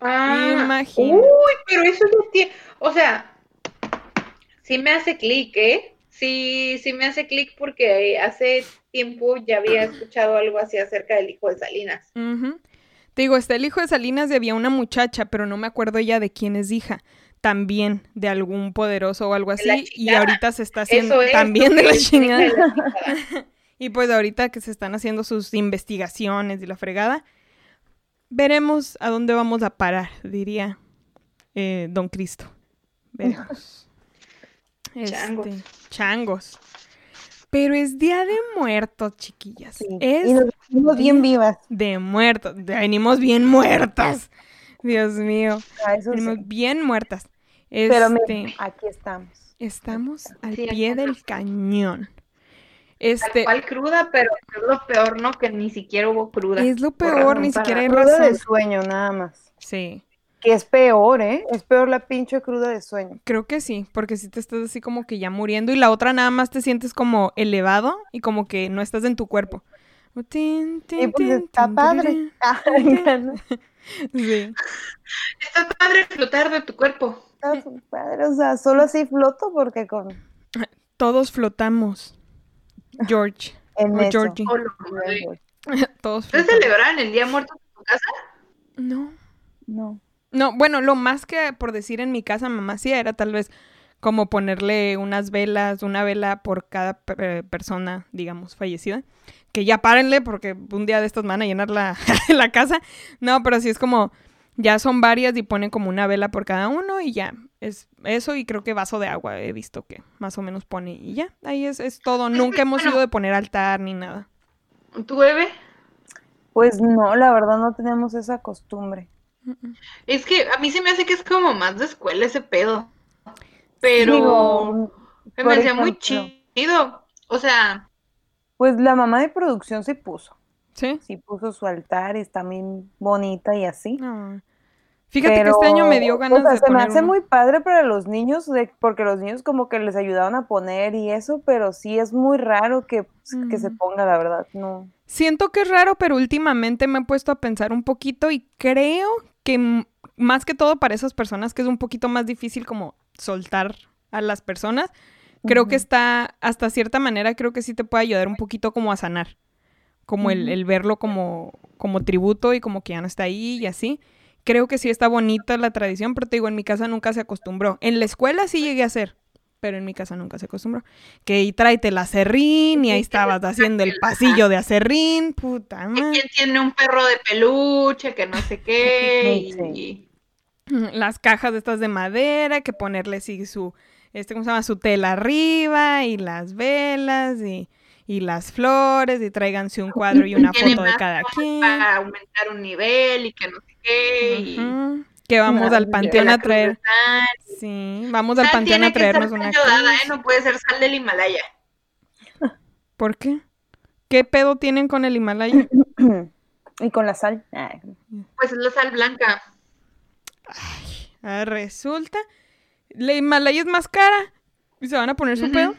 Ah, Imagínate. Uy, pero eso no tiene, o sea, sí me hace clic, ¿eh? Sí, sí me hace clic porque hace tiempo ya había escuchado algo así acerca del hijo de Salinas. Te digo, está el hijo de Salinas y había una muchacha, pero no me acuerdo ya de quién es hija. También de algún poderoso o algo así. Y ahorita se está haciendo es. también de la es hija de chingada. la chingada. Y pues ahorita que se están haciendo sus investigaciones y la fregada, veremos a dónde vamos a parar, diría eh, Don Cristo. Veremos. Changos. Este, changos. Pero es Día de Muertos, chiquillas. Sí. Es Y nos sentimos bien vivas. de muertos. Venimos bien muertas. Dios mío. Ah, eso sí. Venimos bien muertas. Pero Este, mira, aquí estamos. estamos al Sí, pie del cañón. Tal Este, cual cruda, pero es lo peor, ¿no? Que ni siquiera hubo cruda. es lo peor, ni siquiera hay Cruda de sueño, nada más. Sí, Que es peor, ¿eh? Es peor la pinche cruda de sueño. creo que sí, porque si te estás así como que ya muriendo y la otra nada más te sientes como elevado y como que no estás en tu cuerpo. Tin, Y pues está tin, padre. Sí. Está padre flotar de tu cuerpo. Está padre. O sea, solo así floto porque con Todos flotamos. George. en O eso. Georgie. Todos ¿Ustedes flotamos. celebraron el Día Muerto en tu casa? No. No. No, bueno, lo más que por decir en mi casa mamá hacía era tal vez como ponerle unas velas, una vela por cada per- persona, digamos, fallecida. Que ya párenle porque un día de estos van a llenar la, la casa. No, pero sí es como, ya son varias y ponen como una vela por cada uno y ya. Es eso y creo que vaso de agua he visto que más o menos pone y ya. Ahí es, es todo. Nunca hemos Bueno. ido de poner altar ni nada. ¿Tu bebé? Pues no, la verdad no tenemos esa costumbre. Es que a mí se me hace que es como más de escuela ese pedo. Pero Digo, se me hacía muy chido. O sea, Pues la mamá de producción sí puso. ¿Sí? Sí puso su altar está bien bonita y así. No. Fíjate que este año me dio ganas o sea, de se me hace uno. muy padre para los niños, de- porque los niños como que les ayudaban a poner y eso, pero sí es muy raro que, que se ponga, la verdad, no. Siento que es raro, pero últimamente me he puesto a pensar un poquito y creo que más que todo para esas personas que es un poquito más difícil como soltar a las personas, creo que está, hasta cierta manera, creo que sí te puede ayudar un poquito como a sanar, como el, el verlo como, como tributo y como que ya no está ahí y así. Creo que sí está bonita la tradición, pero te digo, en mi casa nunca se acostumbró. En la escuela sí llegué a hacer, pero en mi casa nunca se acostumbró. Que ahí tráete el acerrín y ahí estabas haciendo el pasillo de acerrín, puta madre. quién tiene un perro de peluche, que no sé qué. Y- Las cajas de estas de madera, que ponerle sí su, este, ¿cómo se llama? Su tela arriba y las velas y, y las flores y tráiganse un cuadro y una foto de cada quien. Para aumentar un nivel y que no sé qué. y- Ujú. Que vamos Una- al panteón a traer. Sí, vamos al Sal panteón tiene a traernos una cruz. ¿eh? No puede ser sal del Himalaya. ¿Por qué? ¿Qué pedo tienen con el Himalaya? y con la sal. Ay, Pues es la sal blanca. Ah, resulta, la Himalaya es más cara y se van a poner su Ujú. pedo.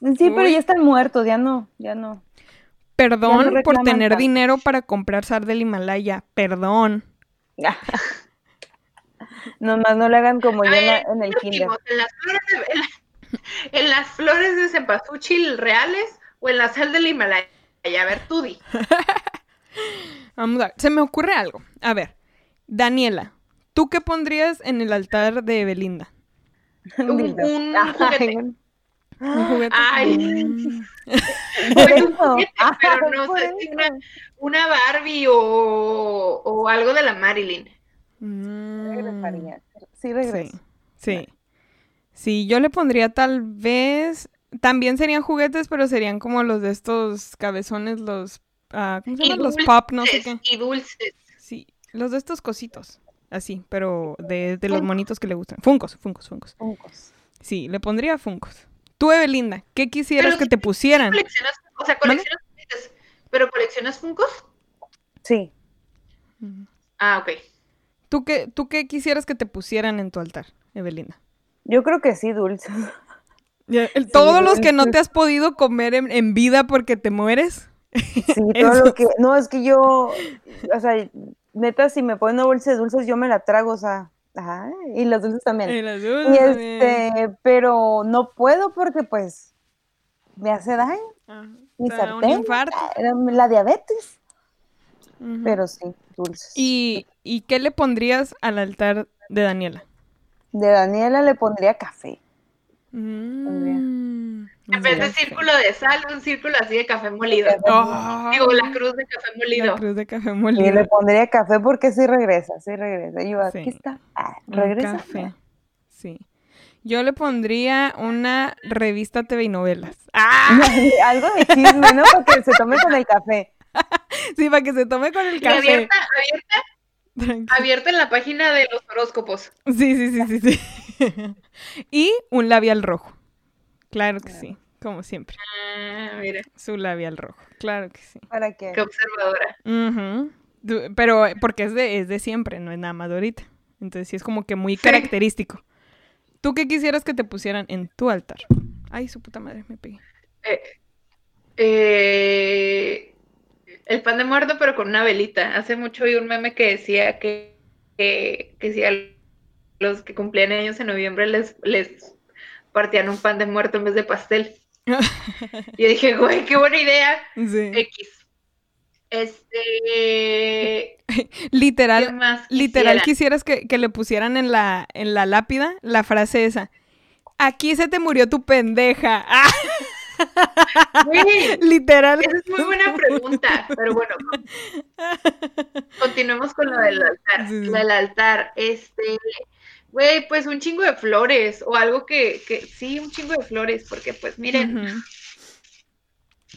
Sí, pero ya están muertos, ya no, ya no. Perdón por tener tanto. dinero para comprar sal del Himalaya. Perdón. Nomás no le hagan como yo en, el ¿qué kinder. ¿En las flores de, en la- en las flores de cempasúchil reales o en la sal del Himalaya? A ver, tú di. Vamos a ver. Se me ocurre algo. A ver, Daniela, ¿tú qué pondrías en el altar de Belinda? Un, un juguete. ¿Un juguete? Ay. Pues un juguete, pero no sé, eso. una, una Barbie o, o algo de la Marilyn. Mm. Regresaría. Sí, Sí, regreso. sí. Sí, yo le pondría tal vez. También serían juguetes, pero serían como los de estos cabezones, los. ah, ¿Cómo se Y llaman? Los dulces, pop, no sé qué. Y dulces. Sí, los de estos cositos. Así, pero de, de los monitos que le gustan. Funcos, funcos, funcos. Funcos. Sí, le pondría funcos. Tú, Evelinda, ¿qué quisieras Pero que te pusieran? Coleccionas, o sea, coleccionas pero coleccionas Funkos. Sí. Ah, ok. ¿Tú qué, ¿Tú qué quisieras que te pusieran en tu altar, Evelinda? Yo creo que sí, dulces. El- Todos los que no te has podido comer en, en vida porque te mueres. Sí, todo Eso lo que. No, es que yo. O sea, neta, si me ponen una bolsa de dulces, yo me la trago, o sea. Ajá, y los dulces también. Y las Y dulces también. este, pero no puedo porque pues me hace daño Ajá, mi da un sartén, la, la diabetes, pero sí, dulces. ¿Y, ¿Y qué le pondrías al altar de Daniela? De Daniela le pondría café. Mm, En vez de círculo de sal, un círculo así de café molido. Oh, Digo, la cruz de café la molido. cruz de café Y le molido. pondría café porque sí regresa, sí regresa. Y yo, Sí. aquí está. Ah, Un regresa. café. Sí. Yo le pondría una revista TV y novelas. ¡Ah! Algo de chisme, ¿no? Para que se tome con el café. Sí, para que se tome con el café. abierta, abierta, abierta en la página de los horóscopos. Sí, sí, sí, sí, sí. y un labial rojo. Claro que sí, como siempre. Ah, mira, Su labial rojo. Claro que sí. ¿Para qué? qué observadora. Du- Pero porque es de, es de siempre, no es nada más de ahorita. Entonces sí es como que muy Sí. característico. ¿Tú qué quisieras que te pusieran en tu altar? Ay, su puta madre, me pegué. Eh, eh, el pan de muerto, pero con una velita. Hace mucho vi un meme que decía que, que, que si a los que cumplían años en noviembre les, les partían un pan de muerto en vez de pastel. Y yo dije, güey, qué buena idea. Sí. X. Este. ¿Qué Literal, más literal quisiera? quisieras que, que le pusieran en la, en la lápida la frase esa. Aquí se te murió tu pendeja. ¡Ah! Güey, Literal. Esa es muy buena pregunta, pero bueno, con- continuemos con lo del altar. Sí. Lo del altar, este, güey, pues un chingo de flores o algo que, que, sí, un chingo de flores, porque pues miren.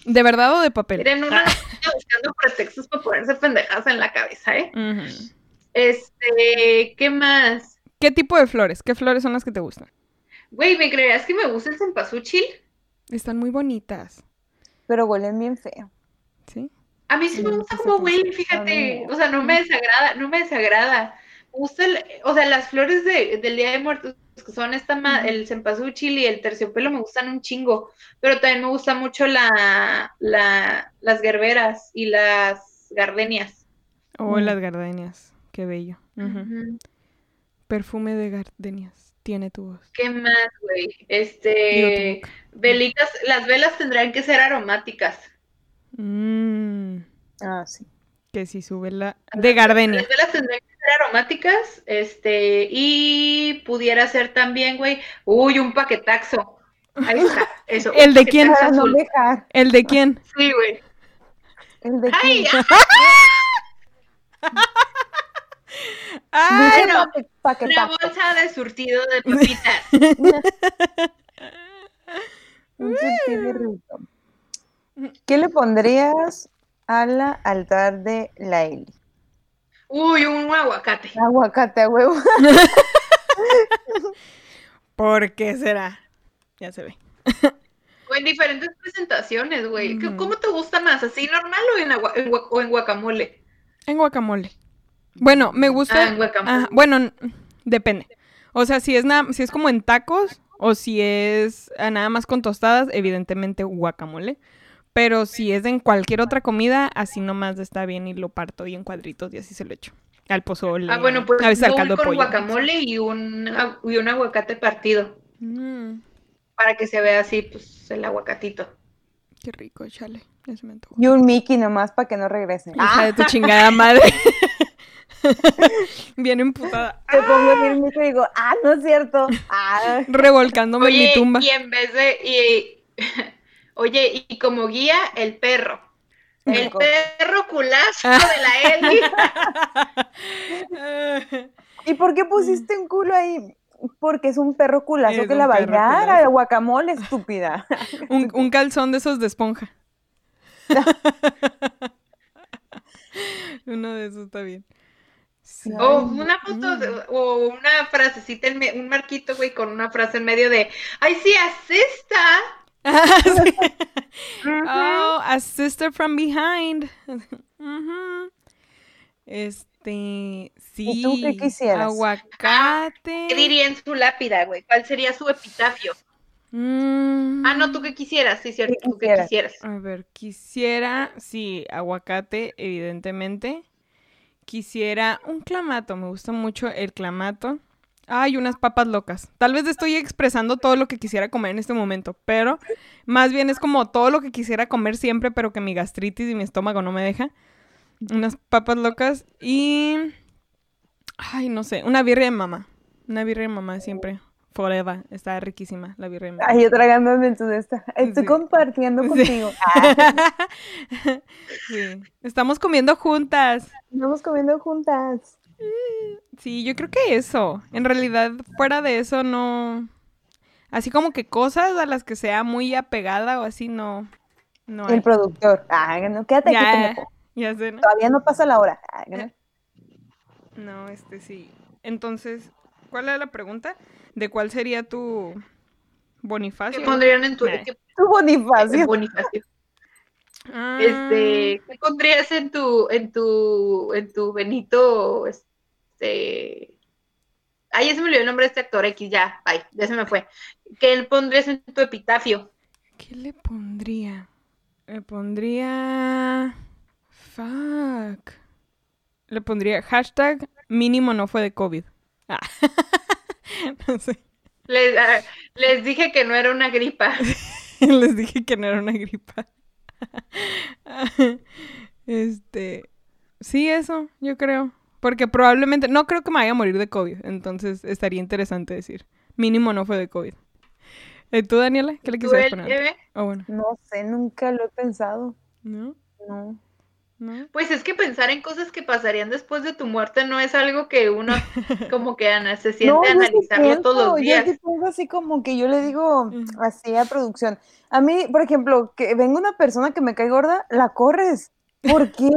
¿De verdad o de papel? miren, uno Ah. está buscando pretextos para ponerse pendejadas en la cabeza, ¿eh? Este, ¿qué más? ¿Qué tipo de flores? ¿Qué flores son las que te gustan? Güey, ¿me creerías que me gusta el cempasúchil? Están muy bonitas, Pero huelen bien feo. ¿sí? A mí sí me gusta como huele, fíjate. O sea, no me desagrada, no me desagrada. Gusta el- o sea, las flores de, del Día de Muertos, que son esta ma- el cempasúchil y el terciopelo, me gustan un chingo. Pero también me gusta mucho la, la, las gerberas y las gardenias. O Mm. las gardenias. Qué bello. Perfume de gardenias. Tiene tu voz. ¿Qué más, güey? Este, boca. velitas, las velas tendrán que ser aromáticas. Mm, Ah, sí. que si sube la... De gardenia. Las velas tendrán que ser aromáticas, este, y pudiera ser también, güey, uy, un paquetaxo. Ahí está, eso. ¿El de quién? no dejar. ¿El de quién? Sí, güey. El de ¡Ay! quién. Paque- paquetazo. Una bolsa de surtido de papitas. Un surtido rico. ¿Qué le pondrías al altar de la Eli? Uy, un aguacate. Aguacate a huevo. ¿Por qué será? Ya se ve. O en diferentes presentaciones, güey. ¿Qué- Ujú. ¿Cómo te gusta más? ¿Así normal o en, agua- en gua- o en guacamole? En guacamole. Bueno, me gusta. Ah, en guacamole. Ajá, bueno, depende. O sea, si es nada, si es como en tacos o si es ah, nada más con tostadas, evidentemente guacamole. Pero si es en cualquier otra comida, así nomás está bien y lo parto y en cuadritos y así se lo echo. Al pozole. Ah, bueno, pues a veces al caldo de con pollo. guacamole y un, y un aguacate partido. Mm, Para que se vea así, pues, el aguacatito. qué rico, chale. Me. Y un Mickey nomás para que no regresen. Hija de tu chingada madre. Bien emputada. Te pongo el Mickey y digo, ah, no es cierto. Ah, Revolcándome en mi tumba. y en vez de... y- oye, y como guía, el perro. El perro culazo Ah. de la Eli. ¿y por qué pusiste un culo ahí? Porque es un perro culazo Es que la bailara, culazo. guacamole, estúpida. un, un calzón de esos de esponja. Uno de esos está bien. Sí. O una foto de- o una frasecita, en me- un marquito, güey, con una frase en medio de, ay, sí, haz esta. Sí. Oh, a sister from behind. Este, sí. tú qué quisieras? Aguacate. ¿Qué diría en su lápida, güey? ¿Cuál sería su epitafio? Mm, Ah, no, tú qué quisieras, sí, cierto, ¿Qué tú qué quisieras. A ver, quisiera, sí, aguacate, evidentemente. Quisiera un clamato, me gusta mucho el clamato. Ay, unas papas locas. Tal vez estoy expresando todo lo que quisiera comer en este momento, pero más bien es como todo lo que quisiera comer siempre, pero que mi gastritis y mi estómago no me deja. Unas papas locas y... Ay, no sé, una birria de mamá. Una birria de mamá siempre. Forever. Está riquísima la birria. Ay, yo tragándome en tu esta. Estoy Sí. compartiendo Sí. contigo. Ah, Sí. Estamos comiendo juntas. estamos comiendo juntas. Sí, yo creo que eso. En realidad, fuera de eso, no. Así como que cosas a las que sea muy apegada o así, no. No hay. El productor. Ah, no, quédate aquí. Ya, pendejo. ya sé, ¿no? Todavía no pasa la hora. Ah, no. No, este sí. Entonces, ¿cuál era la pregunta? ¿De cuál sería tu Bonifacio? ¿Qué pondrían en tu Nah. qué- Tu Bonifacio. Bonifacio? Ah, Este, ¿qué pondrías en tu, en tu, en tu Benito, este, ay, ya se me olvidó el nombre de este actor X, ya, ay, ya se me fue. ¿Qué le pondrías en tu epitafio? ¿Qué le pondría? Le pondría... Fuck. Le pondría hashtag mínimo no fue de COVID. Ah. no sé. Les, les dije que no era una gripa. Les dije que no era una gripa. Este, sí, eso, yo creo. Porque probablemente, no creo que me vaya a morir de COVID, entonces estaría interesante decir. Mínimo no fue de COVID. ¿Y tú, Daniela? ¿Qué le ¿Tú, quisieras el poner? Oh, bueno. No sé, nunca lo he pensado. ¿No? No. ¿No? Pues es que pensar en cosas que pasarían después de tu muerte no es algo que uno como que Ana, se siente No, a analizarlo todos pienso, los días. Yo así como que yo le digo así a producción. A mí, por ejemplo, que venga una persona que me cae gorda, la corres. ¿Por qué?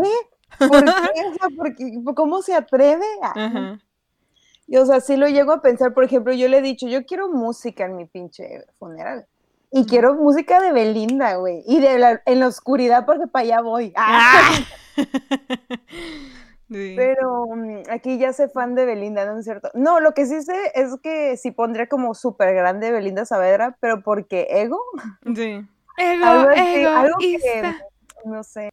¿Por qué? O sea, ¿por qué? ¿Cómo se atreve? Ajá. Y, o sea, sí lo llego a pensar, por ejemplo, yo le he dicho, yo quiero música en mi pinche funeral. Y quiero música de Belinda, güey. Y de la- en la oscuridad porque para allá voy. Ah, Sí. Pero mm, aquí ya sé fan de Belinda, ¿no es cierto? No, lo que sí sé es que sí pondría como súper grande Belinda Saavedra, pero porque ego, Sí. Ego, algo, así, algo que, no sé.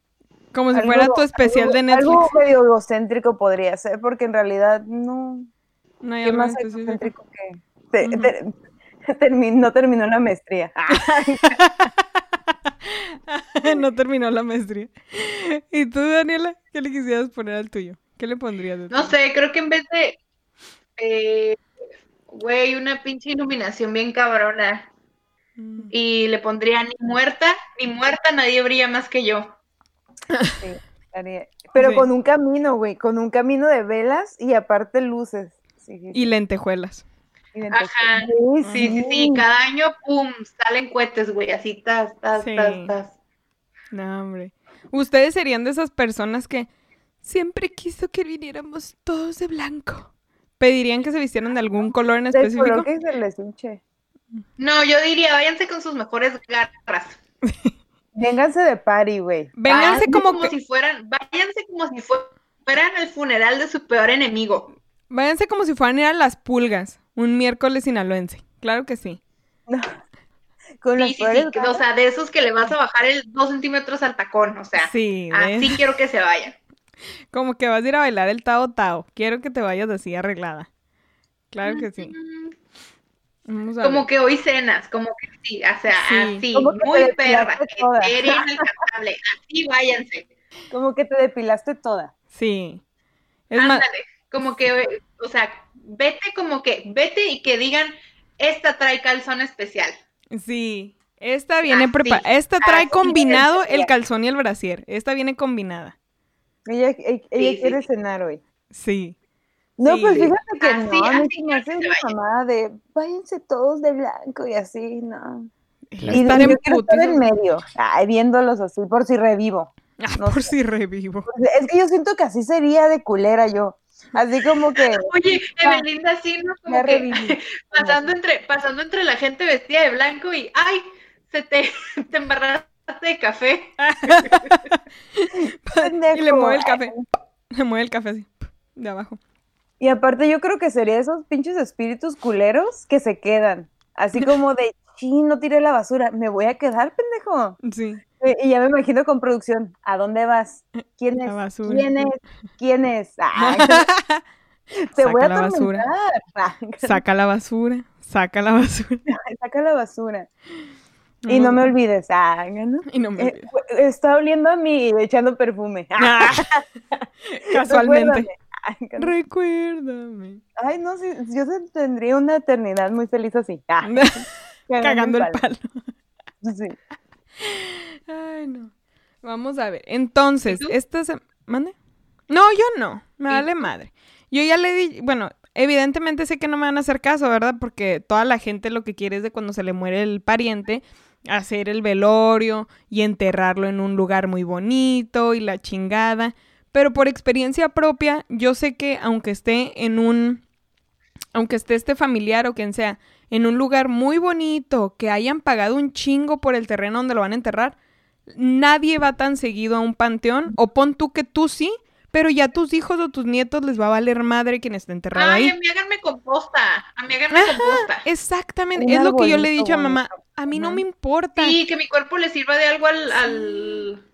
Como si algo- fuera tu especial algo- de Netflix. Algo medio egocéntrico podría ser, porque en realidad no. No hay ¿Qué algo más egocéntrico que.? te- te- no terminó la maestría. no terminó la maestría. ¿Y tú, Daniela? ¿Qué le quisieras poner al tuyo? ¿Qué le pondrías de No tuyo? sé, creo que en vez de, eh, güey, una pinche iluminación bien cabrona Mm. y le pondría ni muerta, ni muerta, nadie brilla más que yo. Sí, estaría- Pero Sí. con un camino, güey, con un camino de velas y aparte luces. Sí, sí, Y lentejuelas. sí, Ajá. sí, Sí, sí, sí, cada año, pum, salen cohetes, güey, así, tas, tas, Sí. tas, tas. No, hombre. Ustedes serían de esas personas que siempre quiso que viniéramos todos de blanco. ¿Pedirían que se vistieran de algún color en Del específico? color que se les hinche. No, yo diría, váyanse con sus mejores garras. Vénganse de party, güey. Vénganse Váyanse como que, si fueran, váyanse como si fue- fueran el funeral de su peor enemigo. váyanse como si fueran a ir a las pulgas, un miércoles sinaloense. Claro que sí. No. Con Sí, sí, sí, que- o sea, de esos que le vas a bajar el dos centímetros al tacón, o sea, Sí, así quiero que se vayan. como que vas a ir a bailar el Tao Tao. Quiero que te vayas así arreglada. Claro que sí. Vamos a Como ver. que hoy cenas, como que sí, o sea, Sí. así, muy perra, seria, inalcanzable, así váyanse. Como que te depilaste toda. Sí. Es más, Ándale, como que, o sea, vete como que, vete y que digan, esta trae calzón especial. sí. Esta viene Así, preparada. Esta trae así combinado es. el calzón y el brasier. Esta viene combinada. Ella, ella, ella sí, quiere sí. cenar hoy. Sí. No, Sí. pues fíjate que Así, no, a mí así se me hace una mamada de váyanse todos de blanco y así, no. Y estar yo en quiero estar en medio, ay, viéndolos así, por si revivo. Ah, no por sé. si revivo. Es que yo siento que así sería de culera yo. Así como que Oye, Evelinda, sí, ¿no? Como que reviví. pasando entre, pasando entre la gente vestida de blanco y, ay, se te, te embarraste de café. Y le mueve el café. Le mueve el café así. De abajo. Y aparte yo creo que sería esos pinches espíritus culeros que se quedan. Así como de, sí, no tiré la basura, me voy a quedar, pendejo. Sí. Eh, Y ya me imagino con producción, ¿a dónde vas? ¿Quién La es? basura. ¿Quién es? ¿Quién es? Ah, te voy a Saca la basura. Saca la basura. Saca la basura. Saca la basura. Y no me olvides. Ah, ¿no? Y no me Eh, olvides. está oliendo a mí echando perfume. Ah, Ah, Casualmente. recuérdame. Recuérdame. Ay, no, sí, yo tendría una eternidad muy feliz así. Ah, Cagando el palo. palo. Sí. Ay, no. Vamos a ver. Entonces, esta se... ¿Mande? No, yo no. Me ¿Y vale madre. Yo ya le di... Bueno, evidentemente sé que no me van a hacer caso, ¿verdad? Porque toda la gente lo que quiere es de cuando se le muere el pariente, hacer el velorio y enterrarlo en un lugar muy bonito y la chingada. Pero por experiencia propia, yo sé que aunque esté en un... Aunque esté este familiar o quien sea, en un lugar muy bonito, que hayan pagado un chingo por el terreno donde lo van a enterrar, nadie va tan seguido a un panteón, o pon tú que tú sí, pero ya tus hijos o tus nietos les va a valer madre quien esté enterrado Ay, ahí. a mí háganme composta. A mí háganme Ajá. composta. Exactamente, Un es lo que yo le he dicho a mamá. bonito. A mí no me importa. Sí, que mi cuerpo le sirva de algo al. al...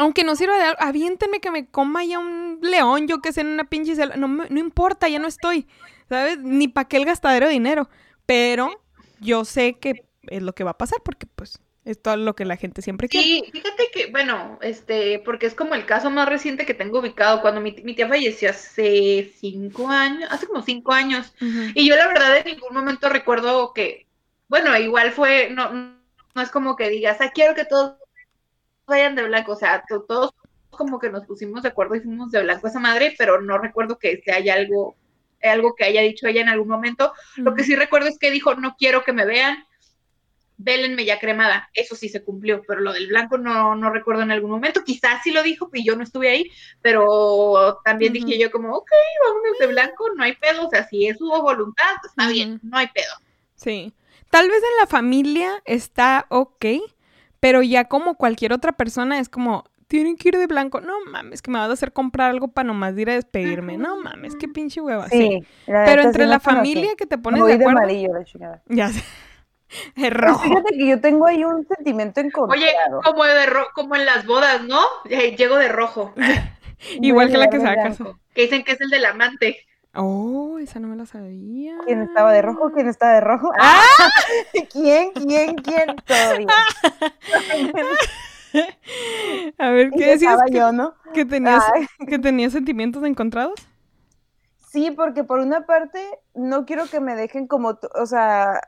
Aunque no sirva de algo, aviéntenme que me coma ya un león, yo que sé, en una pinche. No, no importa, ya no estoy. ¿Sabes? Ni para qué el gastadero de dinero. Pero yo sé que es lo que va a pasar porque, pues, es todo lo que la gente siempre quiere. Sí, fíjate que, bueno, este, porque es como el caso más reciente que tengo ubicado, cuando mi, mi tía falleció hace cinco años, hace como cinco años, y yo la verdad en ningún momento recuerdo que, bueno, igual fue, no, no es como que digas, ah, quiero que todos vayan de blanco, o sea, to- todos como que nos pusimos de acuerdo y fuimos de blanco esa madre, pero no recuerdo que se haya algo, algo que haya dicho ella en algún momento. Lo que sí recuerdo es que dijo, no quiero que me vean, vélenme ya cremada. Eso sí se cumplió, pero lo del blanco no, no recuerdo en algún momento. Quizás sí lo dijo, y yo no estuve ahí, pero también dije yo como, ok, vámonos de blanco, no hay pedo. O sea, si es su voluntad, está bien, no hay pedo. Sí. Tal vez en la familia está ok, pero ya como cualquier otra persona es como, tienen que ir de blanco. No mames, que me vas a hacer comprar algo para nomás ir a despedirme. No mames, qué pinche hueva. Sí. Sí, Pero entre sí la familia que te pones Voy de de acuerdo. amarillo, la chingada. Ya sé. Es Pues rojo. fíjate que yo tengo ahí un sentimiento encontrado. Oye, como, de ro- como en las bodas, ¿no? Eh, llego de rojo, Igual que la que se va a blanco. casar. que dicen que es el del amante. Oh, esa no me la sabía. ¿Quién estaba de rojo? ¿Quién está de rojo? ¡Ah! ¿Quién? ¿Quién? ¿Quién? Todavía. A ver, ¿qué decías? estaba Que, yo, ¿no? que tenías, Ay. que tenías sentimientos encontrados. Sí, porque por una parte no quiero que me dejen como, o sea,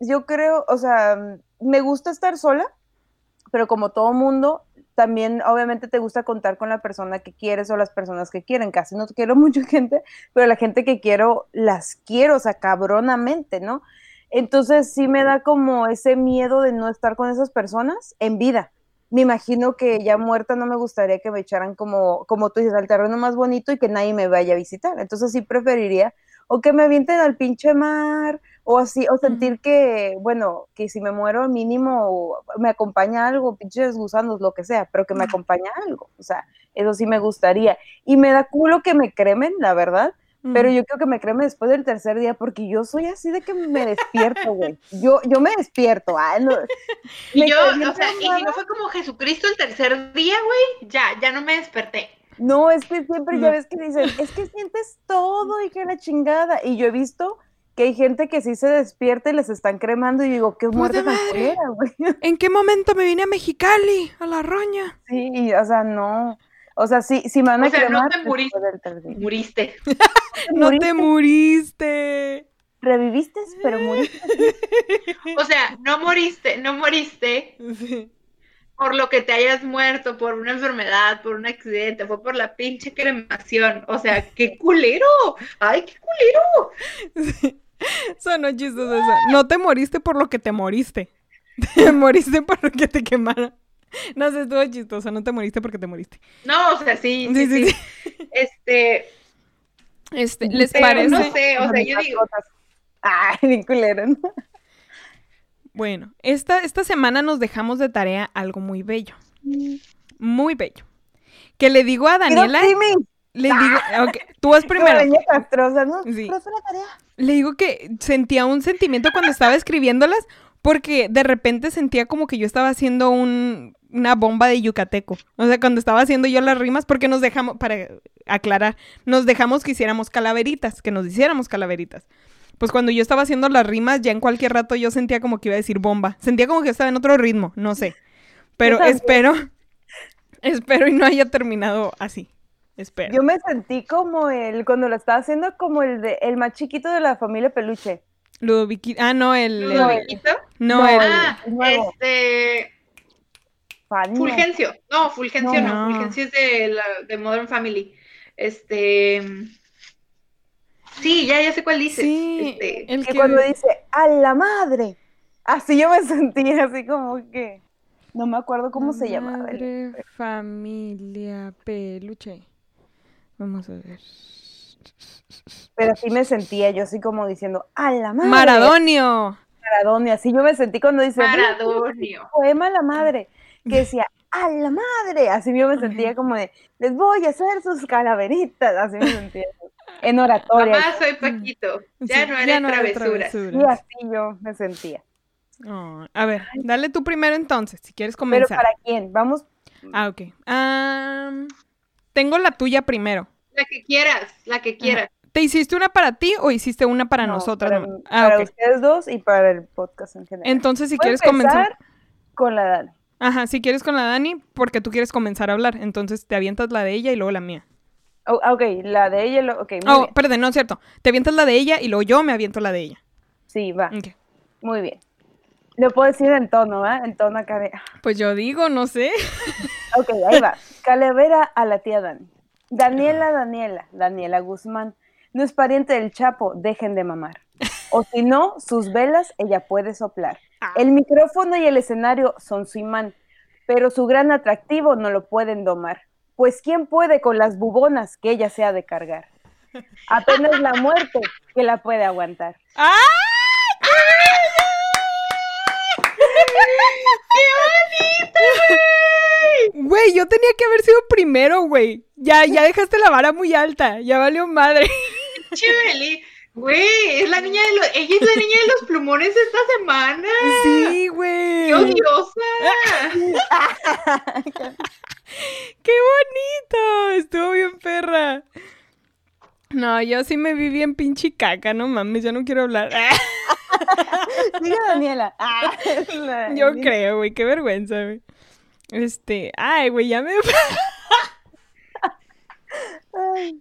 yo creo, o sea, me gusta estar sola, pero como todo mundo, también obviamente te gusta contar con la persona que quieres o las personas que quieren. Casi no quiero mucha gente, pero la gente que quiero, las quiero, o sea, cabronamente, ¿no? Entonces sí me da como ese miedo de no estar con esas personas en vida. Me imagino que ya muerta no me gustaría que me echaran como, como tú dices, al terreno más bonito y que nadie me vaya a visitar. Entonces sí preferiría o que me avienten al pinche mar o así, o sentir que, bueno, que si me muero mínimo me acompaña algo, pinches gusanos, lo que sea, pero que me acompaña algo. O sea, eso sí me gustaría. Y me da culo que me cremen, la verdad, pero yo creo que me cremen después del tercer día, porque yo soy así de que me despierto, güey. Yo, yo me despierto. ah, no, me yo, o sea, y si no fue como Jesucristo el tercer día, güey, ya, ya no me desperté. No, es que siempre ya ves que dicen, es que sientes todo y que la chingada. Y yo he visto que hay gente que sí se despierta y les están cremando y digo, qué Puta muerte tan culera, güey. ¿En qué momento me vine a Mexicali? A la roña. Sí, y, o sea, no. O sea, sí, si me van O a sea, no te muriste. Muriste. No te muriste. Reviviste, pero moriste. O sea, no moriste, no moriste Sí. Por lo que te hayas muerto, por una enfermedad, por un accidente, fue por la pinche cremación. O sea, qué culero. Ay, qué culero. Sí. Sonó chistoso eso. No te moriste por lo que te moriste. Te moriste por lo que te quemaron. No sé, estuvo chistoso. No te moriste porque te moriste. No, o sea, sí, Sí, sí, sí, sí. Este, Este, ¿les parece? no sé, o sea, yo digo. Ay, bien culero, ¿no? Bueno, esta, esta semana nos dejamos de tarea algo muy bello. Muy bello. Que le digo a Daniela, le digo, tú vas primero. ¿no? Sí. Le digo que sentía un sentimiento cuando estaba escribiéndolas porque de repente sentía como que yo estaba haciendo un, una bomba de yucateco. O sea, cuando estaba haciendo yo las rimas, porque nos dejamos, para aclarar, nos dejamos que hiciéramos calaveritas, que nos hiciéramos calaveritas. Pues cuando yo estaba haciendo las rimas, ya en cualquier rato yo sentía como que iba a decir bomba. Sentía como que estaba en otro ritmo, no sé. Pero espero, espero y no haya terminado así. Espera. Yo me sentí como el, cuando lo estaba haciendo, como el de el más chiquito de la familia Peluche. Ludoviquito. Ah, no, el. el- ¿Ludoviquito? no, No, el. Ah, este. Fania. Fulgencio. No, Fulgencio no. No. Fulgencio es de, la, de Modern Family. Este. Sí, ya, ya sé cuál dices. Sí, Este, el Que que. cuando dice, ¡a la madre! Así yo me sentí, así como que. No me acuerdo cómo se llamaba. el- Madre familia peluche. Vamos a ver. Pero así me sentía yo, así como diciendo, ¡a la madre! Maradonio. Maradonio. Así yo me sentí cuando dice, Maradonio. poema a la madre, que decía, ¡a la madre! Así yo me sentía como de, les voy a hacer sus calaveritas. Así me sentía. En oratoria. Mamá, soy Paquito. Ya Sí, no era travesura. travesuras. Y así yo me sentía. Oh, a ver, dale tú primero entonces, si quieres Pero comenzar. ¿para quién? Vamos, Ah, ok. Tengo la tuya primero. La que quieras, la que quieras. ¿Te hiciste una para ti o hiciste una para no, nosotras? para? Ah, para ustedes dos y para el podcast en general. Entonces, si quieres comenzar. con la Dani. Ajá, si quieres con la Dani, porque tú quieres comenzar a hablar. Entonces te avientas la de ella y luego la mía. Oh, ok, la de ella, lo- ok, muy Oh, bien. perdón, no es cierto. Te avientas la de ella y luego yo me aviento la de ella. Sí, va, Ok. muy bien. Lo puedo decir en tono, ¿va? En tono acá de... Pues yo digo, no sé. Ok, ahí va. Calavera a la tía Dani. Daniela, Daniela, Daniela Guzmán. No es pariente del Chapo, dejen de mamar. O si no, sus velas ella puede soplar. El micrófono y el escenario son su imán, pero su gran atractivo no lo pueden domar. Pues ¿quién puede con las bubonas que ella se ha de cargar? Apenas la muerte que la puede aguantar. ¡Ah! Güey, yo tenía que haber sido primero, güey. Ya, ya dejaste la vara muy alta. Ya valió madre. Chiveli, güey, es la niña de los, ella es la niña de los plumones esta semana. Sí, güey. ¡Qué odiosa! ¡Qué bonito! Estuvo bien perra. No, yo sí me vi bien pinche caca, no mames, ya no quiero hablar. Diga Daniela. Ah, Yo creo, güey, qué vergüenza, güey. Este, ay, güey, ya me... Ay.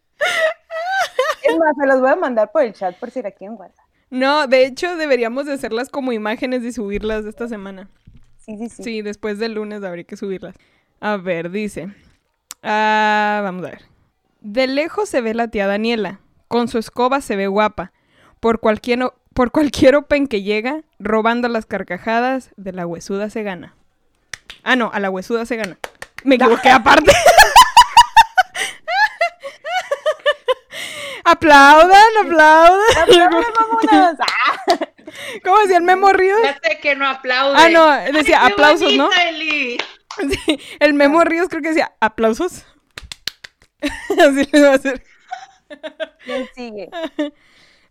Es más, se los voy a mandar por el chat por si la quieren guardar. No, de hecho, deberíamos de hacerlas como imágenes y subirlas de esta semana. Sí, sí, sí. Sí, después del lunes habría que subirlas. A ver, dice. Ah, vamos a ver. De lejos se ve la tía Daniela. Con su escoba se ve guapa. Por cualquier, por cualquier open que llega, robando las carcajadas de la huesuda se gana. Ah, no, a la huesuda se gana. Me equivoqué aparte. aplaudan, aplaudan. ¡Ah! ¿Cómo decía el Memo Ríos? Ya sé que no aplaude. Ah, no, decía Ay, aplausos, ¿no? Eli. Sí, el Memo Ríos creo que decía aplausos. Así le va a hacer. ¿Quién sigue?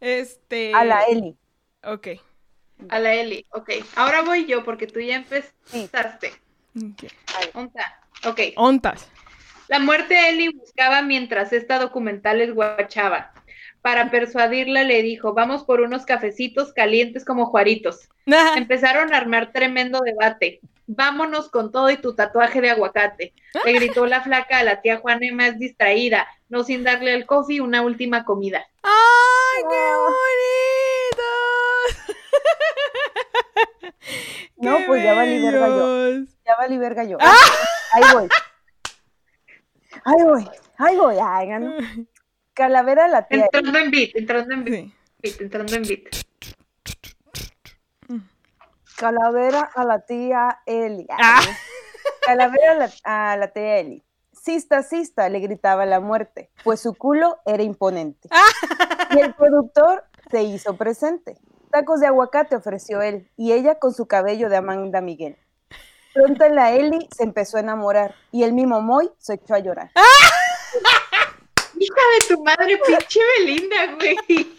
Este. A la Eli. Ok. A la Eli, ok. Ahora voy yo porque tú ya empezaste. Ok. Onta. Ok. Ontas. La muerte de Eli buscaba mientras esta documental les guachaba. Para persuadirla le dijo, vamos por unos cafecitos calientes como juaritos. Ah, Empezaron a armar tremendo debate. Vámonos con todo y tu tatuaje de aguacate. Le gritó la flaca a la tía Juana más distraída, no sin darle al coffee una última comida. ¡Ay, qué bonito! No, ¡Qué pues ya valí verga yo. bellos! Ya valí verga yo. Ah. Ahí voy. Ahí voy. Ahí voy. Ay, ganó. Calavera a la tía. Eli. Entrando en beat, entrando en beat, Sí. entrando en beat. Calavera a la tía Eli. Ah. Calavera a la, a la tía Eli. Sista, sista, le gritaba la muerte, pues su culo era imponente. Y el productor se hizo presente. Tacos de aguacate ofreció él, y ella con su cabello de Amanda Miguel. Pronto en la Eli se empezó a enamorar, y el mismo Moy se echó a llorar. Hija de tu madre, pinche Belinda, güey. Pinche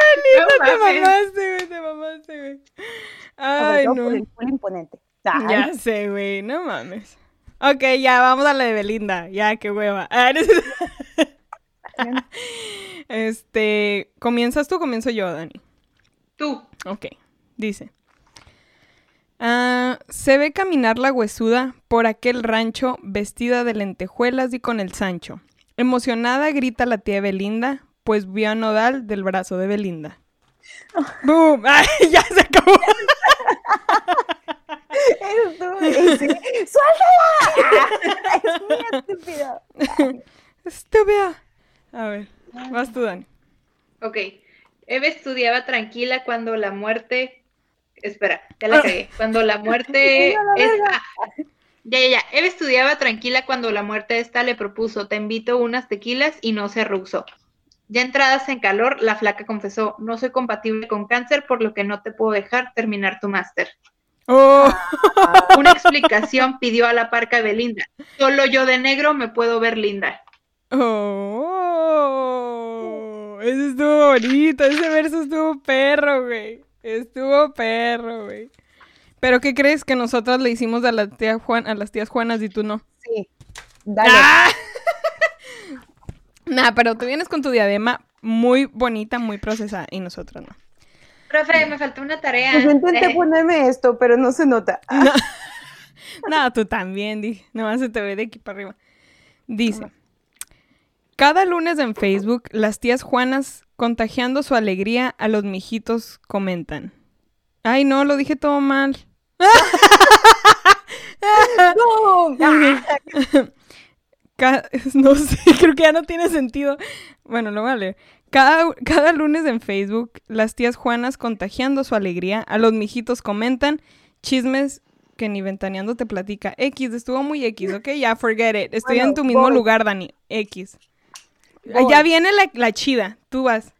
Belinda, No te mamaste, güey, te mamaste, güey. Ay, no. por el imponente. Ay, Ya sé, güey, no mames. Ok, ya, vamos a la de Belinda. Ya, qué hueva. Ah, Este, ¿comienzas tú o comienzo yo, Dani? Tú. Ok, dice. Ah, se ve caminar la huesuda por aquel rancho vestida de lentejuelas y con el Sancho. Emocionada grita la tía Belinda, pues vio a Nodal del brazo de Belinda. ¡Boom! ¡Ay, ya se acabó! ¡Suéltala! Es muy estúpido. Estúpida. A ver, vas tú, Dani. Ok. Eve estudiaba tranquila cuando la muerte. Espera, ya la cagué. Cuando la muerte. No, la es- verga. ah, Ya, ya, ya. Eve estudiaba tranquila cuando la muerte esta le propuso: Te invito unas tequilas y no se rehusó. Ya entradas en calor, la flaca confesó: No soy compatible con cáncer, por lo que no te puedo dejar terminar tu máster. ¡Oh! Una explicación pidió a la parca Belinda: Solo yo de negro me puedo ver linda. ¡Oh! Ese estuvo bonito, ese verso estuvo perro, güey. Estuvo perro, güey. Pero ¿qué crees que nosotras le hicimos a, la tía Juan, a las tías Juanas y tú no? Sí. Dale. ¡Ah! nah, pero tú vienes con tu diadema muy bonita, muy procesada y nosotros no. Profe, me faltó una tarea. Pues yo intenté Eh, ponerme esto, pero no se nota. No, no tú también, dije. Nomás se te ve de aquí para arriba. Dice, cada lunes en Facebook, las tías Juanas, contagiando su alegría a los mijitos, comentan. Ay, no, lo dije todo mal. ¡No! No sé, creo que ya no tiene sentido. Bueno, lo voy a leer. Cada, cada lunes en Facebook, las tías Juanas contagiando su alegría, a los mijitos comentan chismes que ni ventaneando te platica. X, estuvo muy X, ok, ya, forget it. Estoy Bueno, en tu mismo voy. lugar, Dani. X. Voy. Ya viene la, la chida, tú vas.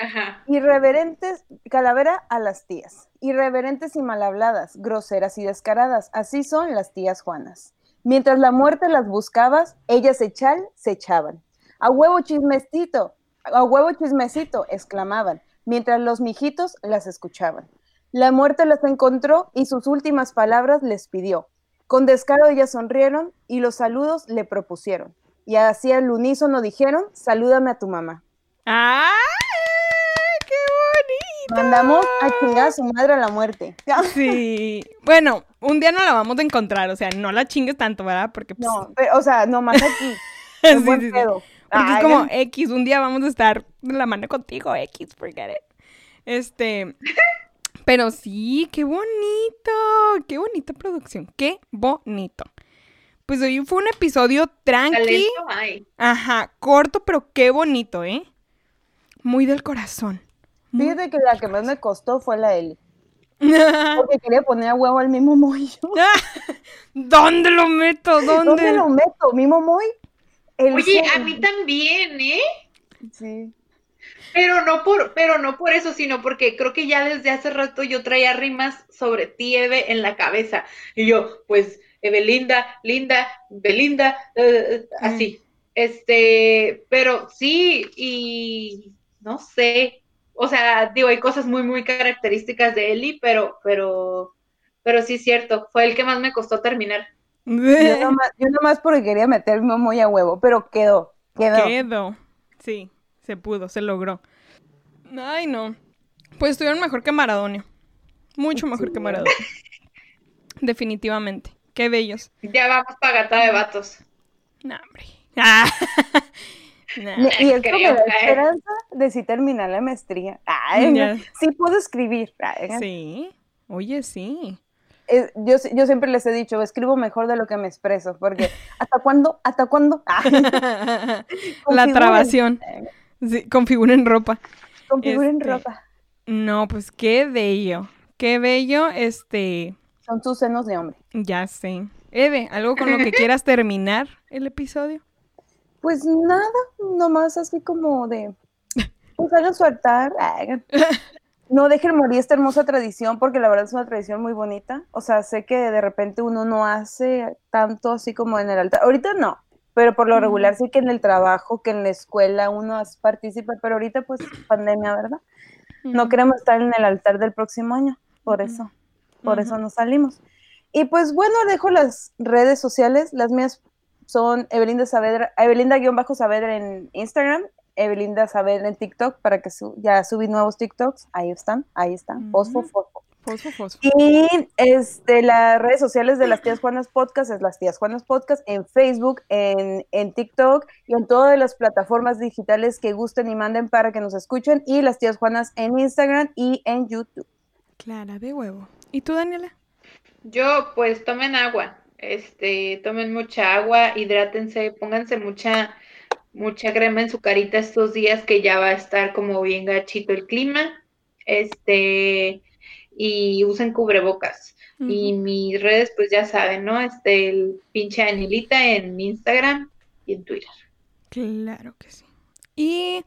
Ajá. Irreverentes, calavera a las tías. Irreverentes y mal habladas, groseras y descaradas. Así son las tías Juanas. Mientras la muerte las buscabas, ellas se se echaban. A huevo chismecito, a huevo chismecito, exclamaban, mientras los mijitos las escuchaban. La muerte las encontró y sus últimas palabras les pidió. Con descaro ellas sonrieron y los saludos le propusieron. Y así al unísono dijeron, salúdame a tu mamá. ¡Ah! ¡Qué bonito! Mandamos a chingar a su madre a la muerte. Sí. Bueno, un día no la vamos a encontrar, o sea, no la chingues tanto, ¿verdad? Porque pues, No, pero, o sea, nomás aquí. Sí, Es buen sí, sí. Porque es como X, un día vamos a estar de la mano contigo, X, forget it. Este, pero sí, qué bonito, qué bonita producción, qué bonito. Pues hoy fue un episodio tranqui, Talento ajá, corto, pero qué bonito, ¿eh? Muy del corazón. Muy- Fíjate que la que más me costó fue la Eli. Porque quería poner a huevo al mismo Moy. ¿Dónde lo meto? ¿Dónde? ¿Dónde lo meto? ¿Mimo Moy? El Oye, a mí también, ¿eh? Sí. Pero no por, pero no por eso, sino porque creo que ya desde hace rato yo traía rimas sobre ti, Eve, en la cabeza. Y yo, pues, Evelinda, Linda, Belinda, eh, así. Este, pero sí, y no sé. O sea, digo, hay cosas muy, muy características de Eli, pero, pero, pero sí es cierto, fue el que más me costó terminar. Yo nomás, yo nomás porque quería meter Mimo Moy a huevo, pero quedó. Quedó. Quedó. Sí, se pudo, se logró. Ay, no. Pues estuvieron mejor que Maradonio. Mucho mejor que Maradonio. Definitivamente. Qué bellos. Ya vamos para gata de vatos. No, hombre. Ah. Nah. Y me Creo, da eh. esperanza de si terminar la maestría. Ay, Ya. no, sí puedo escribir. Ay, Sí. Oye, sí. yo, yo siempre les he dicho, escribo mejor de lo que me expreso, porque ¿hasta cuándo? ¿Hasta cuándo? Ah, La configuren. trabación. Sí, configuren ropa. Configuren Este, ropa. No, pues qué bello. Qué bello, este. Son sus senos de hombre. Ya sé. Eve, ¿algo con lo que quieras terminar el episodio? Pues nada, nomás así como de, pues hagan su altar, hagan. No dejen morir esta hermosa tradición, porque la verdad es una tradición muy bonita. O sea, sé que de repente uno no hace tanto así como en el altar. Ahorita no, pero por lo regular sí que en el trabajo, que en la escuela uno participa, pero ahorita pues pandemia, ¿verdad? No queremos estar en el altar del próximo año, por eso, por eso nos salimos. Y pues bueno, dejo las redes sociales, las mías son Evelinda Saavedra, Evelinda-Saavedra en Instagram, Evelinda Saavedra en TikTok, para que su- ya subí nuevos TikToks, ahí están, ahí están, fosfo, fosfo, Fosfo, fosfo. Y este, las redes sociales de las tías Juanas Podcast es las tías Juanas Podcast en Facebook, en, en TikTok y en todas las plataformas digitales que gusten y manden para que nos escuchen. Y las tías Juanas en Instagram y en YouTube. Clara de huevo. ¿Y tú, Daniela? Yo, pues tomen agua, este, tomen mucha agua, hidrátense, pónganse mucha, mucha crema en su carita estos días que ya va a estar como bien gachito el clima, este, y usen cubrebocas. Y mis redes, pues ya saben, ¿no? Este, el pinche Anilita en Instagram y en Twitter. Claro que sí. Y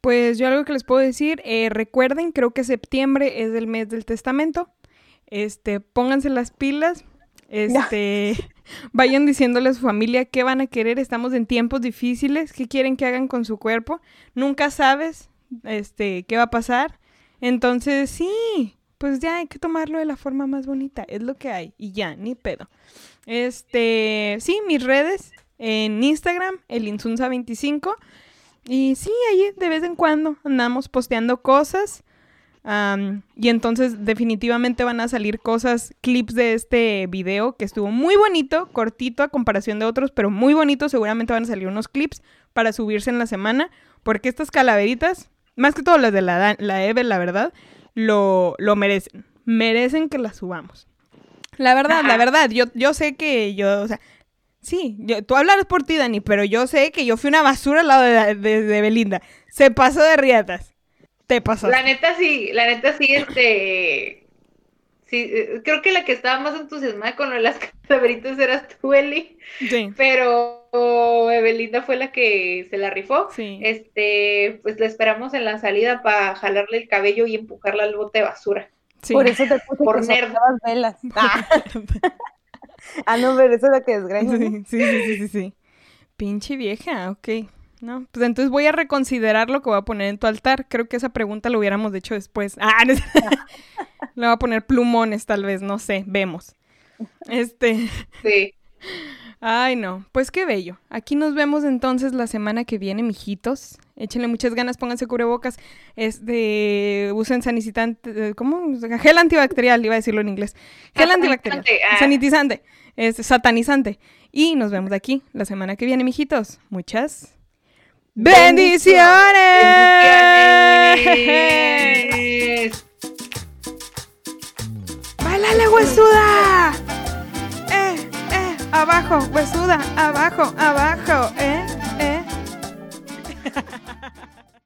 pues yo algo que les puedo decir, eh, recuerden, creo que septiembre es el mes del testamento. Este, pónganse las pilas. Este, vayan diciéndole a su familia qué van a querer. Estamos en tiempos difíciles, qué quieren que hagan con su cuerpo. Nunca sabes, este, qué va a pasar. Entonces, sí, pues ya hay que tomarlo de la forma más bonita. Es lo que hay. Y ya, ni pedo. Este, sí, mis redes en Instagram, el Insunza25. Y sí, ahí de vez en cuando andamos posteando cosas. Y entonces definitivamente van a salir cosas, clips de este video que estuvo muy bonito, cortito a comparación de otros, pero muy bonito. Seguramente van a salir unos clips para subirse en la semana. Porque estas calaveritas, más que todo las de la, la Eve, la verdad, lo, lo merecen. Merecen que las subamos. La verdad, la verdad, yo, yo sé que yo, o sea, sí, yo, tú hablas por ti, Dani, pero yo sé que yo fui una basura al lado de, de- de Belinda. Se pasó de riatas. Te pasó. La neta sí, la neta sí, este, sí, creo que la que estaba más entusiasmada con lo de las calaveritas eras tú, Eli, Sí, pero Evelinda fue la que se la rifó. sí. Este, pues la esperamos en la salida para jalarle el cabello y empujarla al bote de basura. sí. Por eso te puse Por que velas. Ah, ah, no, pero eso es lo que. Sí, sí, sí, sí, sí, sí. Pinche vieja, ok. No, pues entonces voy a reconsiderar lo que voy a poner en tu altar. Creo que esa pregunta lo hubiéramos hecho después. Ah, no le voy a poner plumones, tal vez, no sé, vemos. Este, Sí. ay no, pues qué bello. Aquí nos vemos entonces la semana que viene, mijitos. Échenle muchas ganas, pónganse cubrebocas, este, usen sanitizante, eh, ¿cómo? Gel antibacterial, iba a decirlo en inglés. Gel antibacterial, Sanitizante, ah. sanitizante, este, satanizante. Y nos vemos aquí la semana que viene, mijitos. Muchas ¡Bendiciones! ¡Bendiciones! ¡Bailale, huesuda! ¡Eh, eh! ¡Abajo, huesuda! ¡Abajo, abajo! ¡Eh, eh!